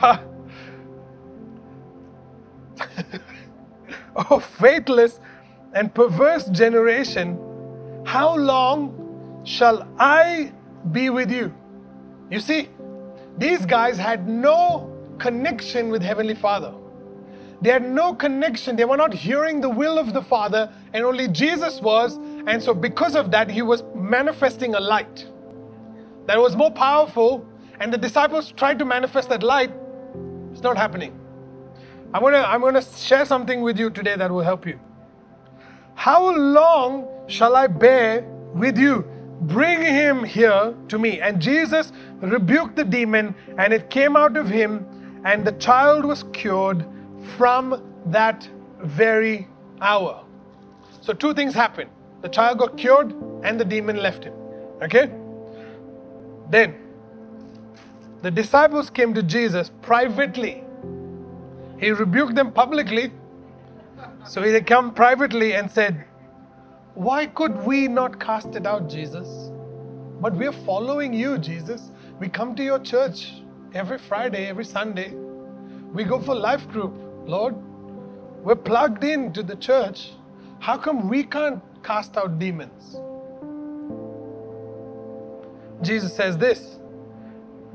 oh, faithless and perverse generation, how long shall I be with you? You see, these guys had no connection with Heavenly Father. They had no connection. They were not hearing the will of the Father, and only Jesus was. And so, because of that, he was manifesting a light that was more powerful. And the disciples tried to manifest that light. It's not happening. I'm gonna, I'm gonna share something with you today that will help you. How long shall I bear with you? Bring him here to me. And Jesus rebuked the demon, and it came out of him, and the child was cured from that very hour. So, two things happened the child got cured, and the demon left him. Okay? Then, the disciples came to Jesus privately. He rebuked them publicly. So he came privately and said, Why could we not cast it out, Jesus? But we are following you, Jesus. We come to your church every Friday, every Sunday. We go for life group. Lord, we're plugged into the church. How come we can't cast out demons? Jesus says this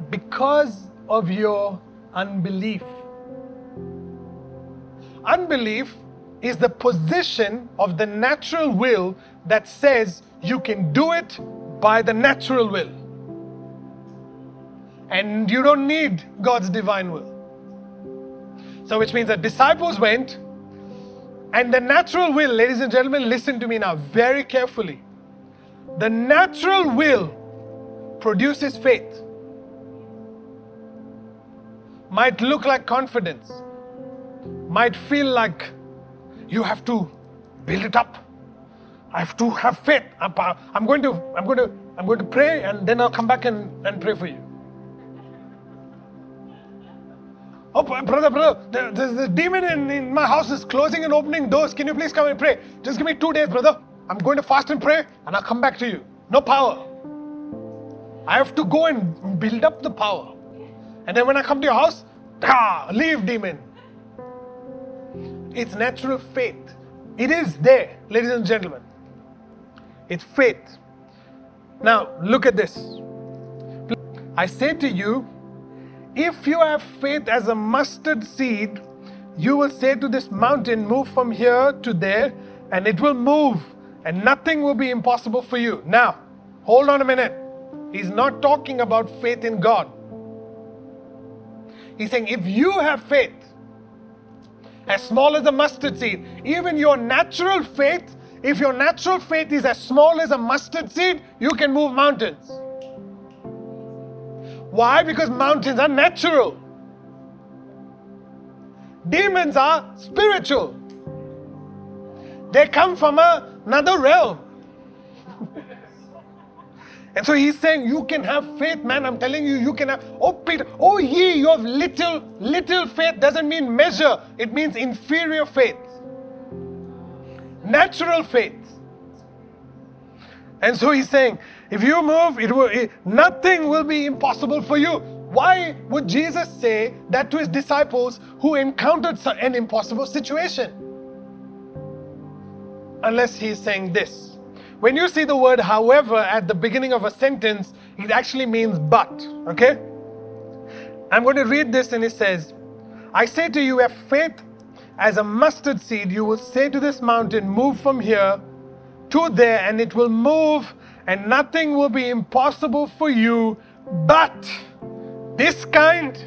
because of your unbelief. Unbelief is the position of the natural will that says you can do it by the natural will. And you don't need God's divine will. So, which means the disciples went, and the natural will, ladies and gentlemen, listen to me now very carefully. The natural will produces faith. Might look like confidence, might feel like you have to build it up. I have to have faith. I'm, I'm going to, I'm going to, I'm going to pray, and then I'll come back and, and pray for you. Oh, brother, brother, the, the, the demon in, in my house is closing and opening doors. Can you please come and pray? Just give me two days, brother. I'm going to fast and pray, and I'll come back to you. No power. I have to go and build up the power. And then when I come to your house, ah, leave, demon. It's natural faith. It is there, ladies and gentlemen. It's faith. Now, look at this. I say to you, if you have faith as a mustard seed, you will say to this mountain, Move from here to there, and it will move, and nothing will be impossible for you. Now, hold on a minute. He's not talking about faith in God. He's saying, if you have faith, as small as a mustard seed, even your natural faith, if your natural faith is as small as a mustard seed, you can move mountains. Why? Because mountains are natural. Demons are spiritual. They come from another realm. And so he's saying, You can have faith, man. I'm telling you, you can have. Oh, Peter, oh, ye, you have little, little faith doesn't mean measure, it means inferior faith. Natural faith. And so he's saying, if you move, it will, it, nothing will be impossible for you. Why would Jesus say that to his disciples who encountered an impossible situation? Unless he's saying this. When you see the word however at the beginning of a sentence, it actually means but. Okay? I'm going to read this and it says, I say to you, have faith as a mustard seed, you will say to this mountain, Move from here to there, and it will move and nothing will be impossible for you. But this kind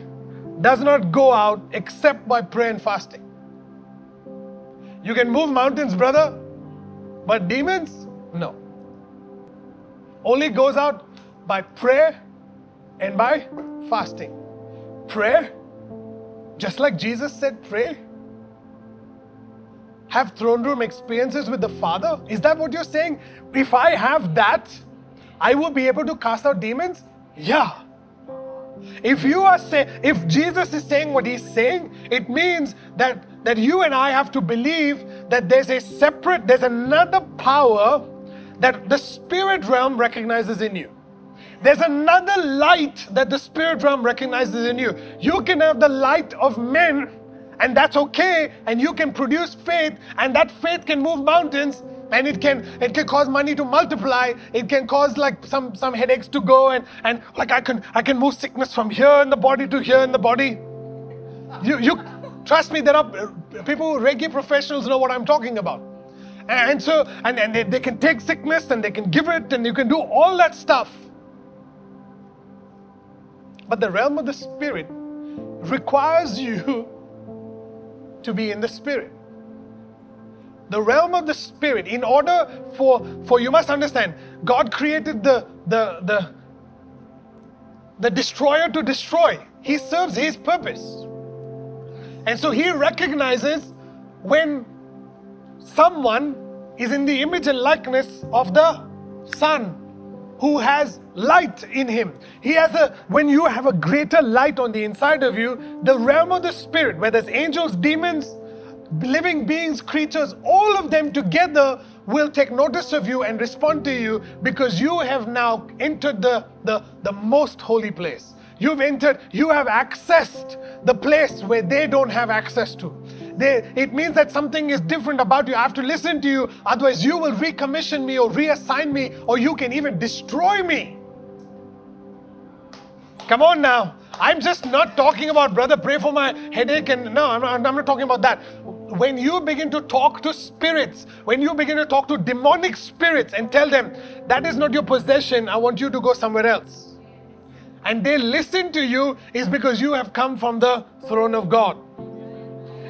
does not go out except by prayer and fasting. You can move mountains, brother, but demons. Only goes out by prayer and by fasting. Prayer, just like Jesus said, pray. Have throne room experiences with the Father? Is that what you're saying? if I have that, I will be able to cast out demons? Yeah. If you are saying, if Jesus is saying what he's saying, it means that, that you and I have to believe that there's a separate, there's another power that the spirit realm recognizes in you. There's another light that the spirit realm recognizes in you. You can have the light of men, and that's okay, and you can produce faith, and that faith can move mountains, and it can it can cause money to multiply it can cause like some some headaches to go and and like i can i can move sickness from here in the body to here in the body You, you trust me, there are people, Reiki professionals know what I'm talking about. And so, and, and they, they can take sickness and they can give it and you can do all that stuff. But the realm of the spirit requires you to be in the spirit. The realm of the spirit, in order for, for you must understand, God created the, the, the, the destroyer to destroy. He serves his purpose. And so he recognizes when someone is in the image and likeness of the Son who has light in him. He has a, when you have a greater light on the inside of you, the realm of the spirit, where there's angels, demons, living beings, creatures, all of them together will take notice of you and respond to you because you have now entered the, the, the most holy place. You've entered, you have accessed the place where they don't have access to. They, it means that something is different about you. I have to listen to you, otherwise, you will recommission me or reassign me, or you can even destroy me. Come on now. I'm just not talking about, brother, pray for my headache. And no, I'm not, I'm not talking about that. When you begin to talk to spirits, when you begin to talk to demonic spirits and tell them, that is not your possession, I want you to go somewhere else. And they listen to you, is because you have come from the throne of God.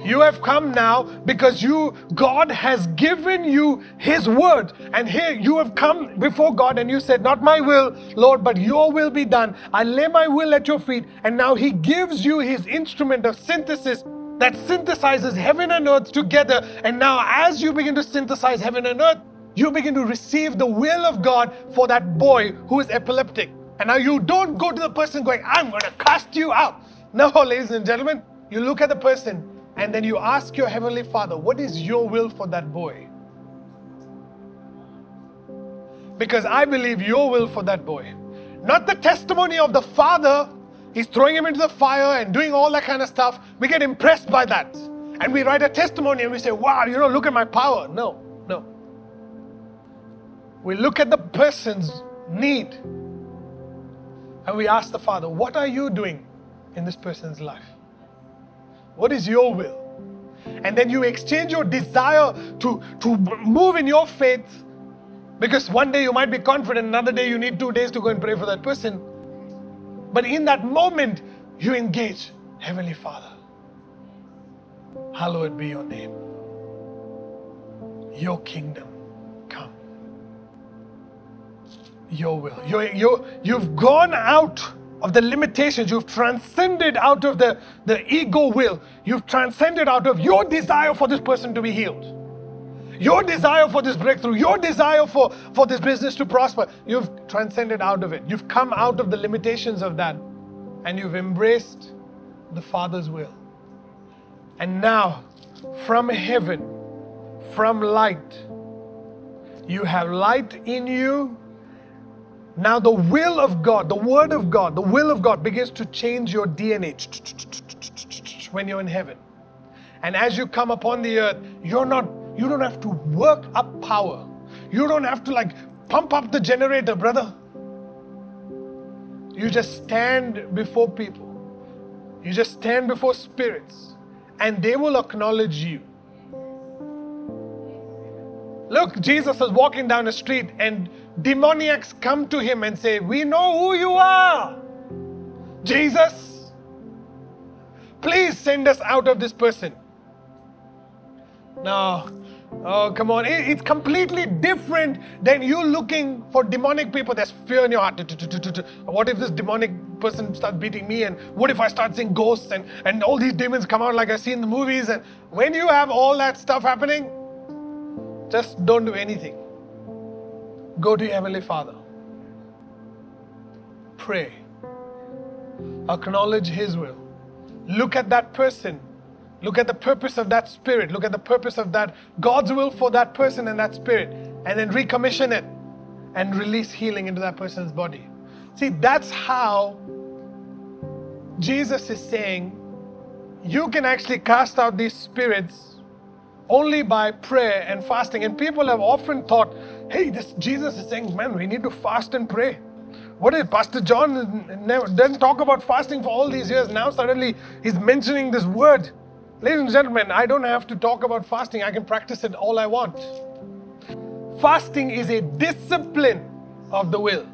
You have come now because you God has given you his word and here you have come before God and you said not my will Lord but your will be done. I lay my will at your feet and now he gives you his instrument of synthesis that synthesizes heaven and earth together and now as you begin to synthesize heaven and earth you begin to receive the will of God for that boy who is epileptic. And now you don't go to the person going, I'm going to cast you out. No, ladies and gentlemen, you look at the person and then you ask your Heavenly Father, What is your will for that boy? Because I believe your will for that boy. Not the testimony of the father, he's throwing him into the fire and doing all that kind of stuff. We get impressed by that. And we write a testimony and we say, Wow, you know, look at my power. No, no. We look at the person's need and we ask the Father, What are you doing in this person's life? What is your will? And then you exchange your desire to, to move in your faith because one day you might be confident, another day you need two days to go and pray for that person. But in that moment, you engage Heavenly Father. Hallowed be your name. Your kingdom come. Your will. You're, you're, you've gone out of the limitations. You've transcended out of the, the ego will. You've transcended out of your desire for this person to be healed. Your desire for this breakthrough, your desire for, for this business to prosper, you've transcended out of it. You've come out of the limitations of that and you've embraced the Father's will. And now, from heaven, from light, you have light in you now, the will of God, the Word of God, the will of God begins to change your DNA when you're in heaven. And as you come upon the earth, you're not, you don't have to work up power. You don't have to like pump up the generator, brother. You just stand before people. You just stand before spirits, and they will acknowledge you. Look, Jesus is walking down the street, and demoniacs come to him and say, We know who you are. Jesus, please send us out of this person. Now, Oh, come on. It's completely different than you looking for demonic people. There's fear in your heart. What if this demonic person starts beating me? And what if I start seeing ghosts and, and all these demons come out like I see in the movies? And when you have all that stuff happening, just don't do anything. Go to your Heavenly Father. Pray. Acknowledge His will. Look at that person. Look at the purpose of that spirit. Look at the purpose of that God's will for that person and that spirit. And then recommission it and release healing into that person's body. See, that's how Jesus is saying you can actually cast out these spirits only by prayer and fasting. And people have often thought, hey, this Jesus is saying, man, we need to fast and pray. what is Pastor John never, doesn't talk about fasting for all these years. Now suddenly he's mentioning this word. Ladies and gentlemen, I don't have to talk about fasting. I can practice it all I want. Fasting is a discipline of the will.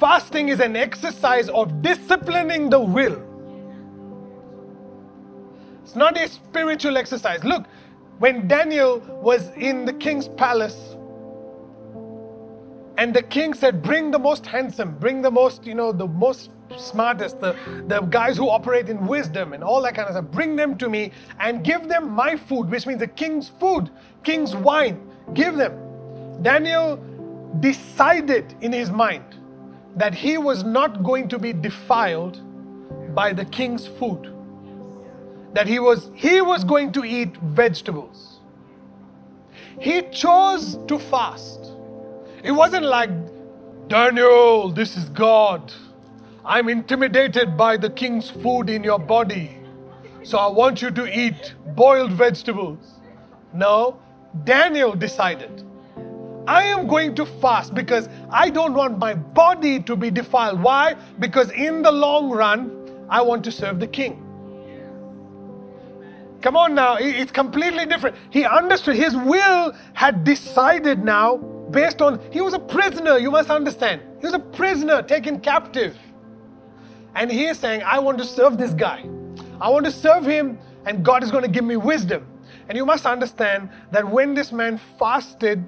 Fasting is an exercise of disciplining the will. It's not a spiritual exercise. Look, when Daniel was in the king's palace, and the king said, Bring the most handsome, bring the most, you know, the most smartest, the, the guys who operate in wisdom and all that kind of stuff. Bring them to me and give them my food, which means the king's food, king's wine. Give them. Daniel decided in his mind that he was not going to be defiled by the king's food. That he was he was going to eat vegetables. He chose to fast. It wasn't like, Daniel, this is God. I'm intimidated by the king's food in your body. So I want you to eat boiled vegetables. No, Daniel decided, I am going to fast because I don't want my body to be defiled. Why? Because in the long run, I want to serve the king. Come on now, it's completely different. He understood, his will had decided now based on, he was a prisoner, you must understand. He was a prisoner taken captive. And he is saying, I want to serve this guy. I want to serve him, and God is going to give me wisdom. And you must understand that when this man fasted,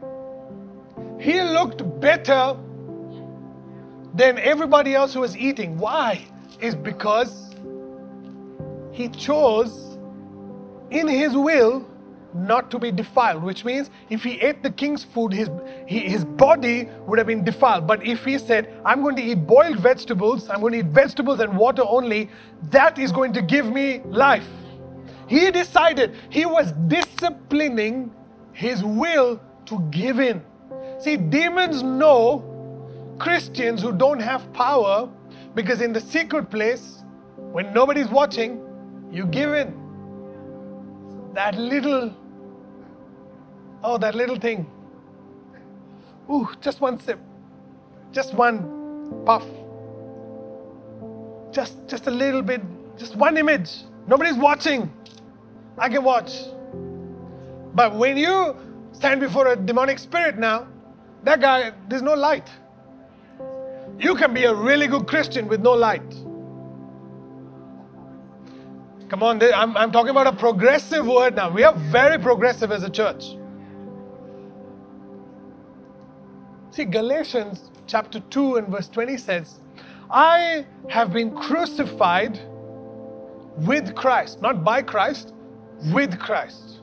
he looked better than everybody else who was eating. Why? Is because he chose in his will not to be defiled, which means if he ate the king's food, his, his body would have been defiled. But if he said, I'm going to eat boiled vegetables, I'm going to eat vegetables and water only, that is going to give me life. He decided he was disciplining his will to give in. See, demons know Christians who don't have power because in the secret place, when nobody's watching, you give in that little, oh, that little thing. Ooh, just one sip, just one puff, just just a little bit, just one image. Nobody's watching. I can watch. But when you stand before a demonic spirit now, that guy, there's no light. You can be a really good Christian with no light. Come on, I'm, I'm talking about a progressive word now. We are very progressive as a church. See, Galatians chapter 2 and verse 20 says, I have been crucified with Christ, not by Christ, with Christ.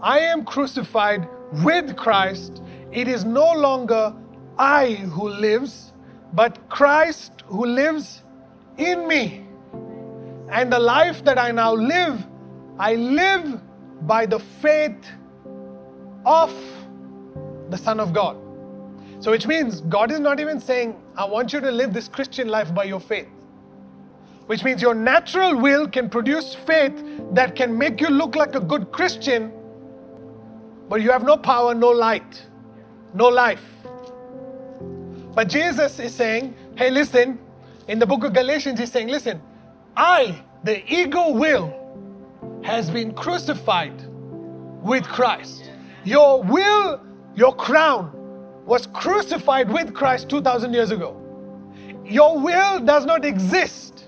I am crucified with Christ. It is no longer I who lives, but Christ who lives in me. And the life that I now live, I live by the faith of the Son of God. So, which means God is not even saying, I want you to live this Christian life by your faith. Which means your natural will can produce faith that can make you look like a good Christian, but you have no power, no light, no life. But Jesus is saying, hey, listen, in the book of Galatians, he's saying, listen, I, the ego will, has been crucified with Christ. Your will, your crown, was crucified with Christ 2,000 years ago. Your will does not exist.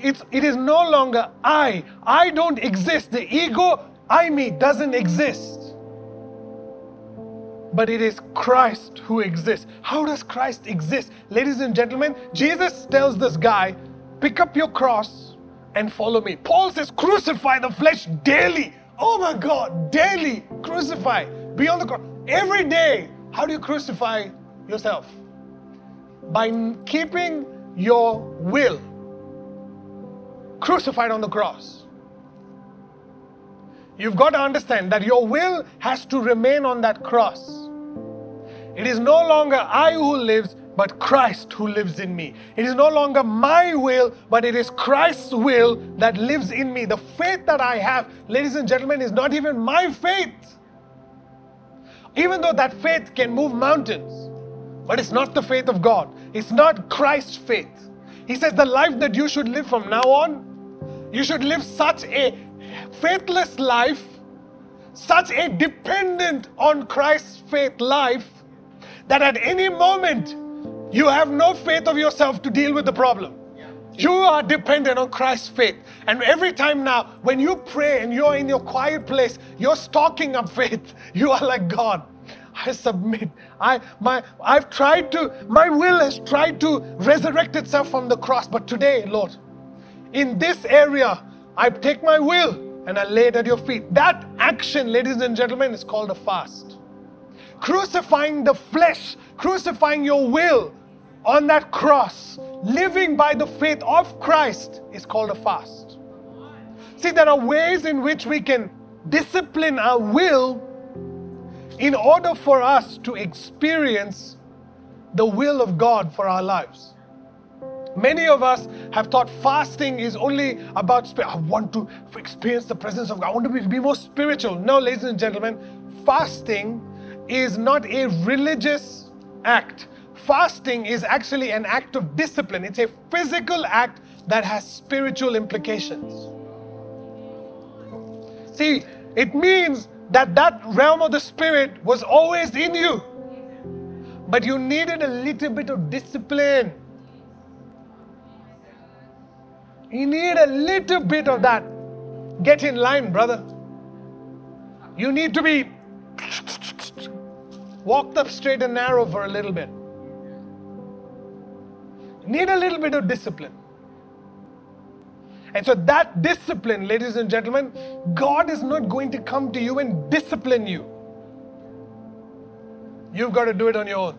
It's, it is no longer I. I don't exist. The ego, I me, doesn't exist. But it is Christ who exists. How does Christ exist? Ladies and gentlemen, Jesus tells this guy, pick up your cross and follow me. Paul says, crucify the flesh daily. Oh my God, daily crucify. Be on the cross. Every day, how do you crucify yourself? By keeping your will crucified on the cross. You've got to understand that your will has to remain on that cross. It is no longer I who lives, but Christ who lives in me. It is no longer my will, but it is Christ's will that lives in me. The faith that I have, ladies and gentlemen, is not even my faith. Even though that faith can move mountains, But it's not the faith of God. It's not Christ's faith. He says the life that you should live from now on, you should live such a faithless life, such a dependent on Christ's faith life, that at any moment you have no faith of yourself to deal with the problem. You are dependent on Christ's faith. And every time now, when you pray and you're in your quiet place, you're stocking up faith. You are like, God, I submit. I my I've tried to, my will has tried to resurrect itself from the cross. But today, Lord, in this area, I take my will and I lay it at your feet. That action, ladies and gentlemen, is called a fast. Crucifying the flesh, crucifying your will on that cross living by the faith of Christ is called a fast. See, there are ways in which we can discipline our will in order for us to experience the will of God for our lives. Many of us have thought fasting is only about spirit. I want to experience the presence of God. I want to be, more spiritual. No, ladies and gentlemen, fasting is not a religious act fasting is actually an act of discipline, it's a physical act that has spiritual implications. See, it means that that realm of the spirit was always in you, but you needed a little bit of discipline. You need a little bit of that. Get in line, brother. You need to be walked up straight and narrow for a little bit need a little bit of discipline. And so, that discipline, ladies and gentlemen, God is not going to come to you and discipline you. You've got to do it on your own.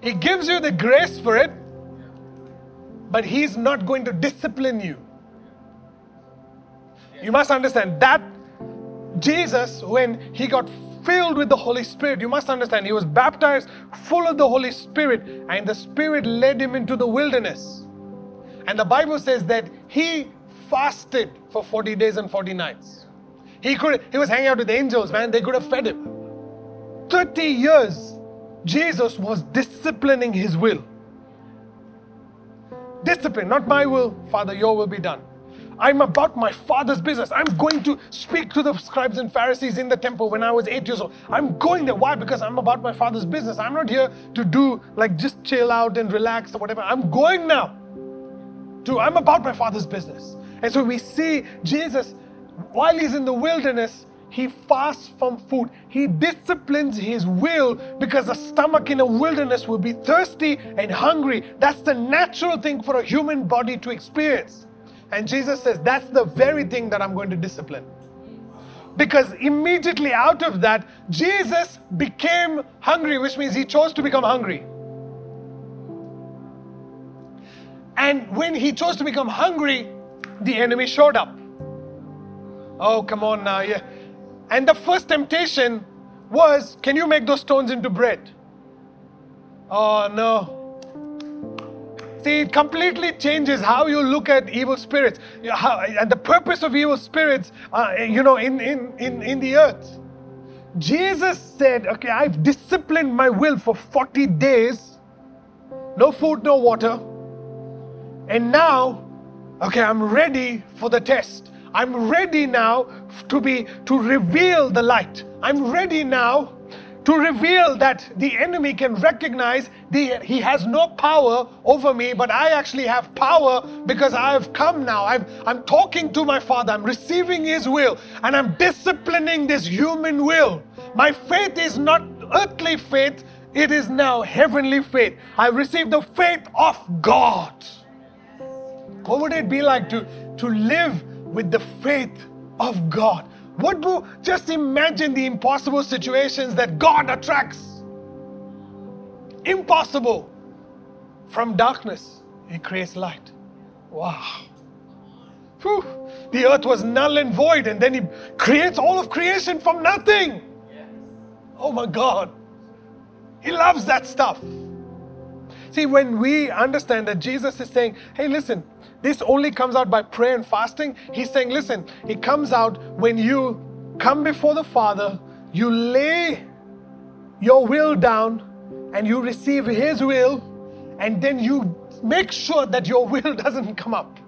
He gives you the grace for it, but He's not going to discipline you. You must understand that Jesus, when He got filled with the Holy Spirit. You must understand, he was baptized full of the Holy Spirit, and the Spirit led him into the wilderness. And the Bible says that he fasted for 40 days and 40 nights. He could he was hanging out with angels, man. They could have fed him. 30 years Jesus was disciplining his will. Discipline, not my will, Father, your will be done. I'm about my father's business. I'm going to speak to the scribes and Pharisees in the temple when I was eight years old. I'm going there. Why? Because I'm about my father's business. I'm not here to do like just chill out and relax or whatever. I'm going now to, I'm about my father's business. And so we see Jesus, while he's in the wilderness, he fasts from food. He disciplines his will because a stomach in a wilderness will be thirsty and hungry. That's the natural thing for a human body to experience. And Jesus says, That's the very thing that I'm going to discipline. Because immediately out of that, Jesus became hungry, which means he chose to become hungry. And when he chose to become hungry, the enemy showed up. Oh, come on now. Yeah. And the first temptation was, Can you make those stones into bread? Oh, no. See, it completely changes how you look at evil spirits how, and the purpose of evil spirits, uh, you know, in, in, in, in the earth. Jesus said, Okay, I've disciplined my will for 40 days, no food, no water. And now, okay, I'm ready for the test. I'm ready now to be to reveal the light. I'm ready now to reveal that the enemy can recognize the, he has no power over me, but I actually have power because I have come now. i am talking to my Father, I'm receiving His will, and I'm disciplining this human will. My faith is not earthly faith, it is now heavenly faith. I received the faith of God. What would it be like to, to live with the faith of God? What do just imagine the impossible situations that God attracts? Impossible. From darkness, He creates light. Wow. Whew. The earth was null and void, and then He creates all of creation from nothing. Oh my God. He loves that stuff. See, when we understand that Jesus is saying, hey, listen, this only comes out by prayer and fasting. He's saying, listen, it comes out when you come before the Father, you lay your will down, and you receive His will, and then you make sure that your will doesn't come up.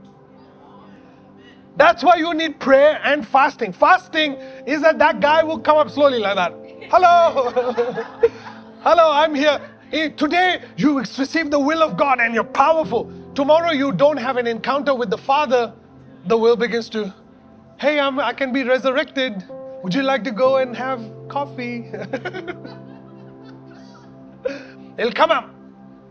That's why you need prayer and fasting. Fasting is that that guy will come up slowly like that. Hello. Hello, I'm here. Hey, today you receive the will of God and you're powerful. Tomorrow you don't have an encounter with the Father, the will begins to, hey, I'm, I can be resurrected. Would you like to go and have coffee? It'll come up.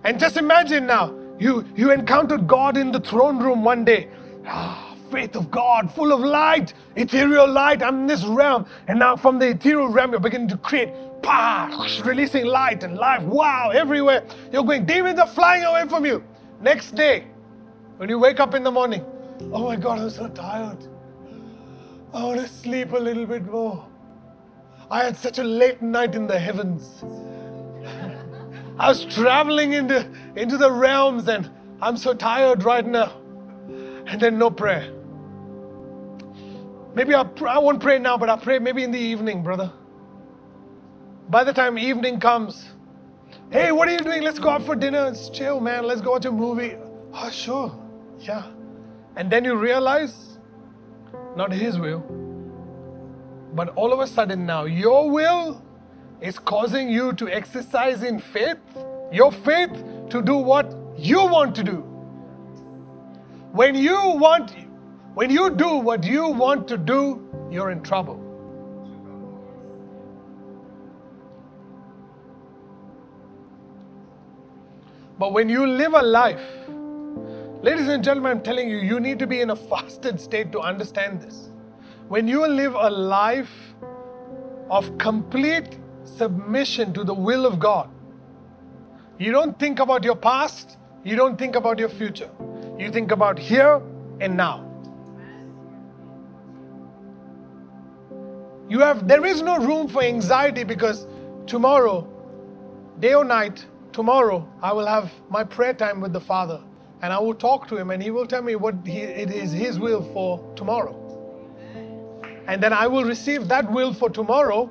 And just imagine now, you, you encountered God in the throne room one day. Ah, faith of God, full of light, ethereal light. I'm in this realm. And now from the ethereal realm, you're beginning to create, releasing light and life. Wow, everywhere. You're going, demons are flying away from you. Next day, when you wake up in the morning, oh my God, I'm so tired. I want to sleep a little bit more. I had such a late night in the heavens. I was traveling into, into the realms and I'm so tired right now. And then no prayer. Maybe I'll, I won't pray now, but I'll pray maybe in the evening, brother. By the time evening comes, hey, what are you doing? Let's go out for dinner. It's chill, man. Let's go watch a movie. Oh, sure. Yeah. And then you realize, not His will, but all of a sudden now, your will is causing you to exercise in faith, your faith to do what you want to do. When you want, when you do what you want to do, you're in trouble. But when you live a life, ladies and gentlemen, I'm telling you, you need to be in a fasted state to understand this. When you live a life of complete submission to the will of God, you don't think about your past, you don't think about your future. You think about here and now. You have there is no room for anxiety because tomorrow, day or night, tomorrow I will have my prayer time with the Father and I will talk to him and he will tell me what he, it is his will for tomorrow. And then I will receive that will for tomorrow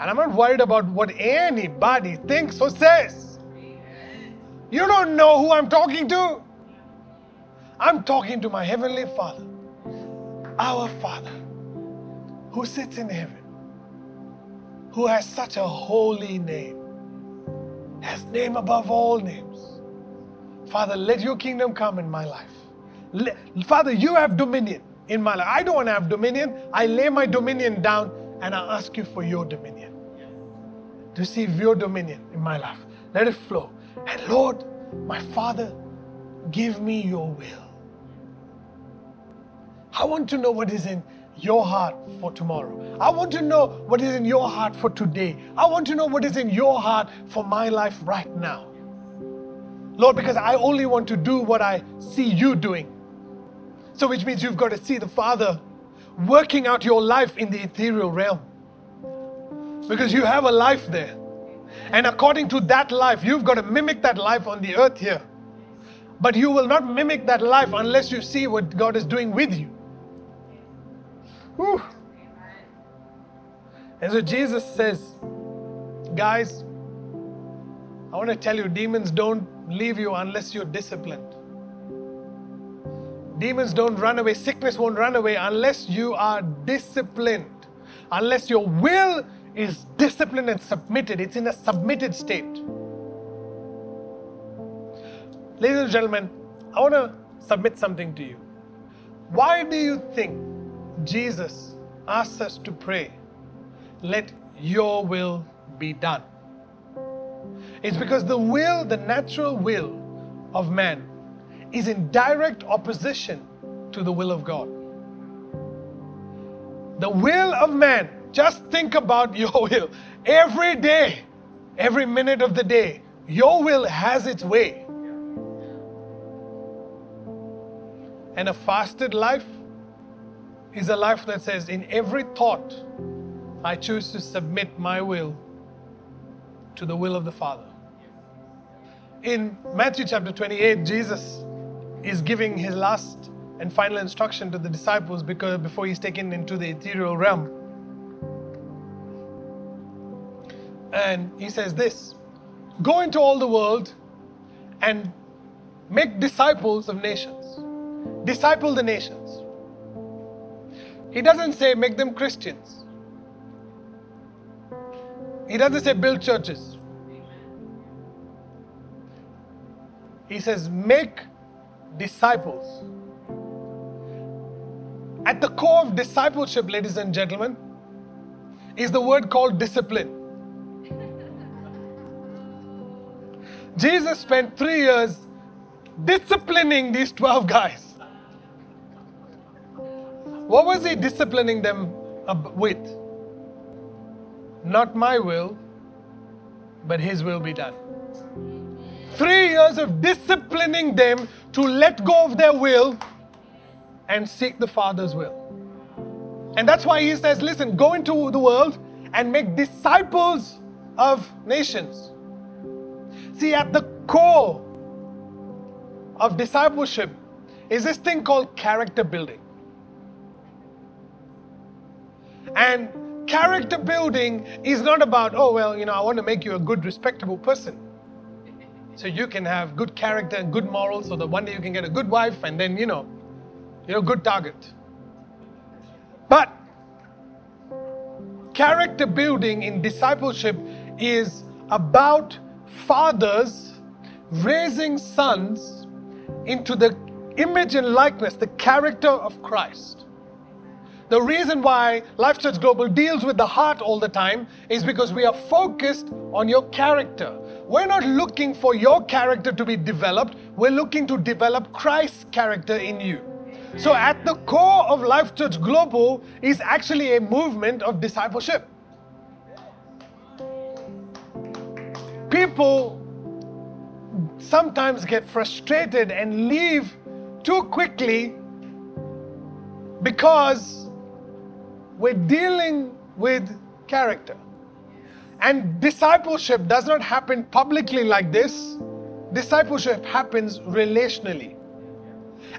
and I'm not worried about what anybody thinks or says. You don't know who I'm talking to. I'm talking to my Heavenly Father, our Father, who sits in heaven, who has such a holy name, has name above all names. Father, let your kingdom come in my life. Let, Father, you have dominion in my life. I don't want to have dominion. I lay my dominion down and I ask you for your dominion. Receive your dominion in my life. Let it flow. And Lord, my Father, give me your will. I want to know what is in your heart for tomorrow. I want to know what is in your heart for today. I want to know what is in your heart for my life right now. Lord, because I only want to do what I see you doing. So, which means you've got to see the Father working out your life in the ethereal realm. Because you have a life there. And according to that life, you've got to mimic that life on the earth here. But you will not mimic that life unless you see what God is doing with you. Whew. And so Jesus says, guys, I want to tell you, demons don't leave you unless you're disciplined. Demons don't run away, sickness won't run away unless you are disciplined, unless your will is disciplined and submitted. It's in a submitted state. Ladies and gentlemen, I want to submit something to you. Why do you think Jesus asks us to pray, let your will be done? It's because the will, the natural will of man, is in direct opposition to the will of God. The will of man, just think about your will. Every day, every minute of the day, your will has its way. And a fasted life is a life that says, in every thought, I choose to submit my will to the will of the Father. In Matthew chapter 28, Jesus is giving his last and final instruction to the disciples because before he's taken into the ethereal realm. And he says this go into all the world and make disciples of nations. Disciple the nations. He doesn't say make them Christians. He doesn't say build churches. He says make disciples. At the core of discipleship, ladies and gentlemen, is the word called discipline. Jesus spent three years disciplining these 12 guys. What was he disciplining them with? Not my will, but his will be done. Three years of disciplining them to let go of their will and seek the Father's will. And that's why he says, listen, go into the world and make disciples of nations. See, at the core of discipleship is this thing called character building. And character building is not about, oh, well, you know, I want to make you a good, respectable person. So you can have good character and good morals so that one day you can get a good wife and then, you know, you know, good target. But character building in discipleship is about fathers raising sons into the image and likeness, the character of Christ. The reason why Life Church Global deals with the heart all the time is because we are focused on your character. We're not looking for your character to be developed, we're looking to develop Christ's character in you. So, at the core of Life Church Global is actually a movement of discipleship. People sometimes get frustrated and leave too quickly because we're dealing with character. And discipleship does not happen publicly like this, discipleship happens relationally.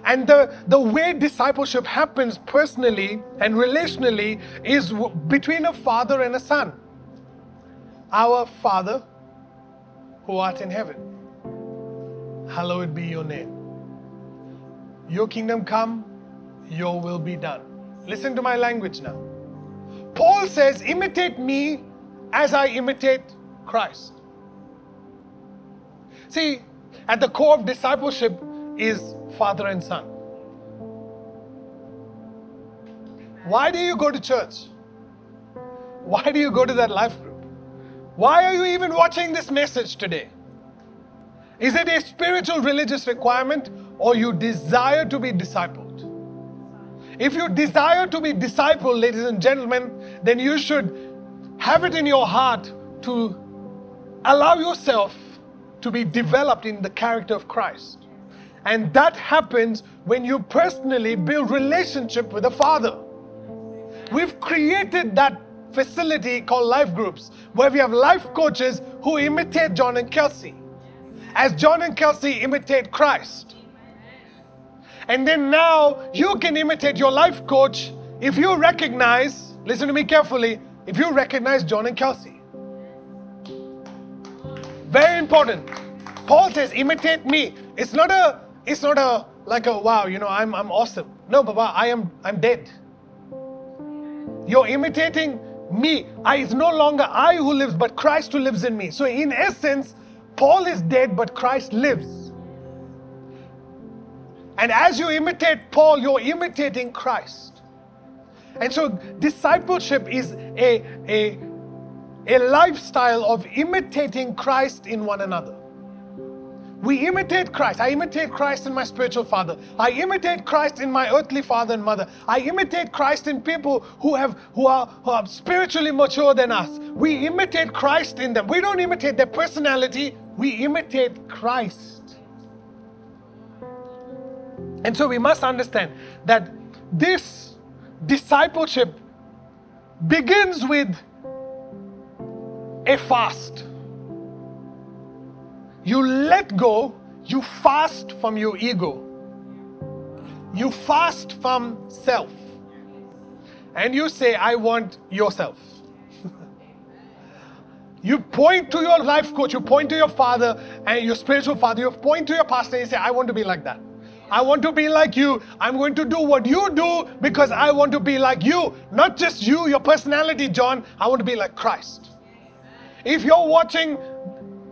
And the, the way discipleship happens personally and relationally is w- between a father and a son. Our Father who art in heaven, hallowed be your name. Your kingdom come, your will be done. Listen to my language now. Paul says, imitate me as I imitate Christ. See, at the core of discipleship is father and son. Why do you go to church? Why do you go to that life group? Why are you even watching this message today? Is it a spiritual religious requirement or you desire to be discipled? If you desire to be discipled, ladies and gentlemen, then you should have it in your heart to allow yourself to be developed in the character of Christ. And that happens when you personally build relationship with the Father. We've created that facility called life groups where we have life coaches who imitate John and Kelsey. As John and Kelsey imitate Christ. And then now you can imitate your life coach if you recognize, listen to me carefully, if you recognize John and Kelsey. Very important. Paul says, imitate me. It's not a it's not a like a wow, you know, I'm I'm awesome. No, Baba, I am I'm dead. You're imitating me. I it's no longer I who lives, but Christ who lives in me. So in essence, Paul is dead, but Christ lives. And as you imitate Paul, you're imitating Christ. And so discipleship is a, a, a lifestyle of imitating Christ in one another. We imitate Christ. I imitate Christ in my spiritual father. I imitate Christ in my earthly father and mother. I imitate Christ in people who have who are, who are spiritually mature than us. We imitate Christ in them. We don't imitate their personality, we imitate Christ. And so we must understand that this discipleship begins with a fast. You let go, you fast from your ego. You fast from self. And you say, I want yourself. You point to your life coach, you point to your father and your spiritual father, you point to your pastor and you say, I want to be like that. I want to be like you. I'm going to do what you do because I want to be like you. Not just you, your personality, John. I want to be like Christ. If you're watching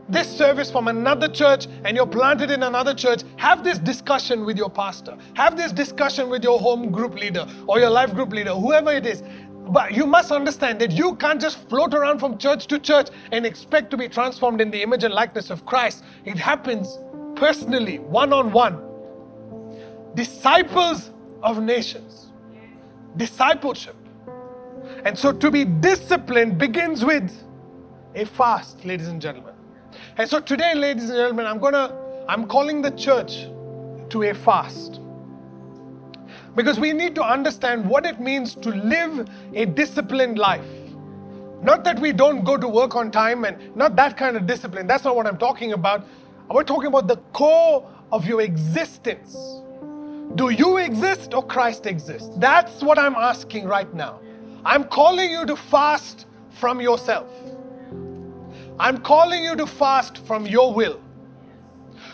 this service from another church and you're planted in another church, have this discussion with your pastor. Have this discussion with your home group leader or your life group leader, whoever it is. But you must understand that you can't just float around from church to church and expect to be transformed in the image and likeness of Christ. It happens personally, one on one. Disciples of nations. Discipleship. And so to be disciplined begins with a fast, ladies and gentlemen. And so today, ladies and gentlemen, I'm gonna I'm calling the church to a fast. Because we need to understand what it means to live a disciplined life. Not that we don't go to work on time and not that kind of discipline. That's not what I'm talking about. We're talking about the core of your existence. Do you exist or Christ exists? That's what I'm asking right now. I'm calling you to fast from yourself. I'm calling you to fast from your will.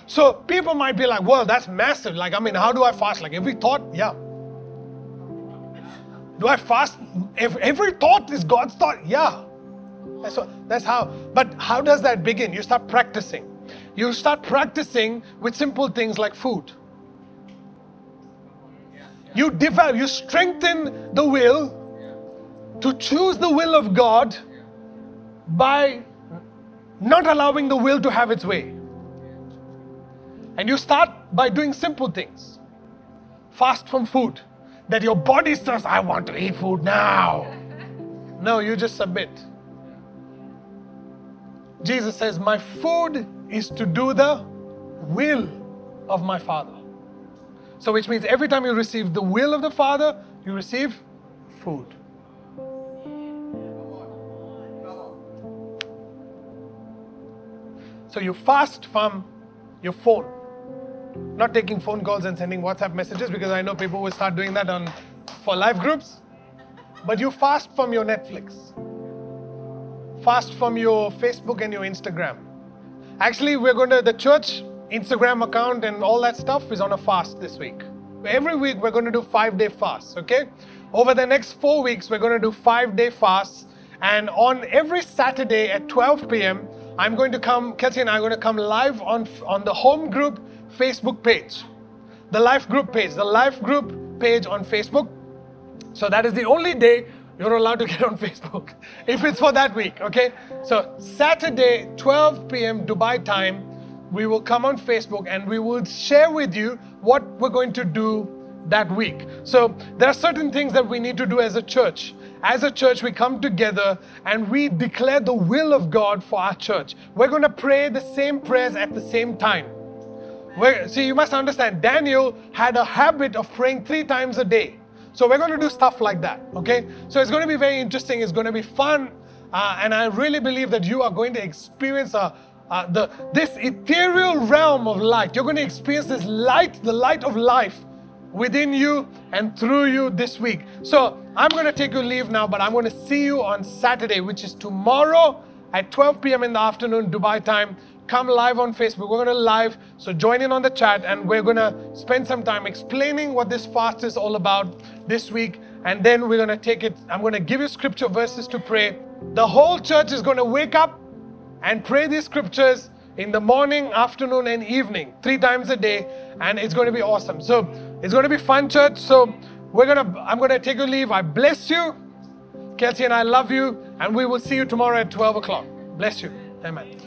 So people might be like, well, that's massive. Like, I mean, how do I fast? Like every thought? Yeah. Do I fast? If every thought is God's thought? Yeah. That's, what, that's how. But how does that begin? You start practicing. You start practicing with simple things like food. You develop, you strengthen the will to choose the will of God by not allowing the will to have its way. And you start by doing simple things. Fast from food. That your body says, I want to eat food now. No, you just submit. Jesus says, My food is to do the will of my Father. So, which means every time you receive the will of the Father, you receive food. So you fast from your phone. Not taking phone calls and sending WhatsApp messages because I know people will start doing that on for live groups. But you fast from your Netflix. Fast from your Facebook and your Instagram. Actually, we're going to the church Instagram account and all that stuff is on a fast this week. Every week we're going to do 5-day fasts, okay? Over the next 4 weeks we're going to do 5-day fasts and on every Saturday at 12 p.m. I'm going to come, Kelsey and I are going to come live on, on the home group Facebook page, the life group page, the life group page on Facebook. So that is the only day you're allowed to get on Facebook if it's for that week, okay? So Saturday, 12 p.m. Dubai time, we will come on Facebook and we will share with you what we're going to do that week. So there are certain things that we need to do as a church as a church, we come together and we declare the will of God for our church. We're going to pray the same prayers at the same time. We're, see, you must understand, Daniel had a habit of praying three times a day. So we're going to do stuff like that, okay? So it's going to be very interesting. It's going to be fun. Uh, and I really believe that you are going to experience a, uh, the, this ethereal realm of light. You're going to experience this light, the light of life within you and through you this week. So I'm going to take your leave now, but I'm going to see you on Saturday, which is tomorrow at 12 p.m. in the afternoon, Dubai time. Come live on Facebook. We're going to live, so join in on the chat, and we're going to spend some time explaining what this fast is all about this week. And then we're going to take it. I'm going to give you scripture verses to pray. The whole church is going to wake up and pray these scriptures in the morning, afternoon, and evening, three times a day, and it's going to be awesome. So it's going to be fun, church. So we're gonna I'm gonna take a leave. I bless you. Kelsey and I love you, and we will see you tomorrow at 12 o'clock. Bless you. Amen.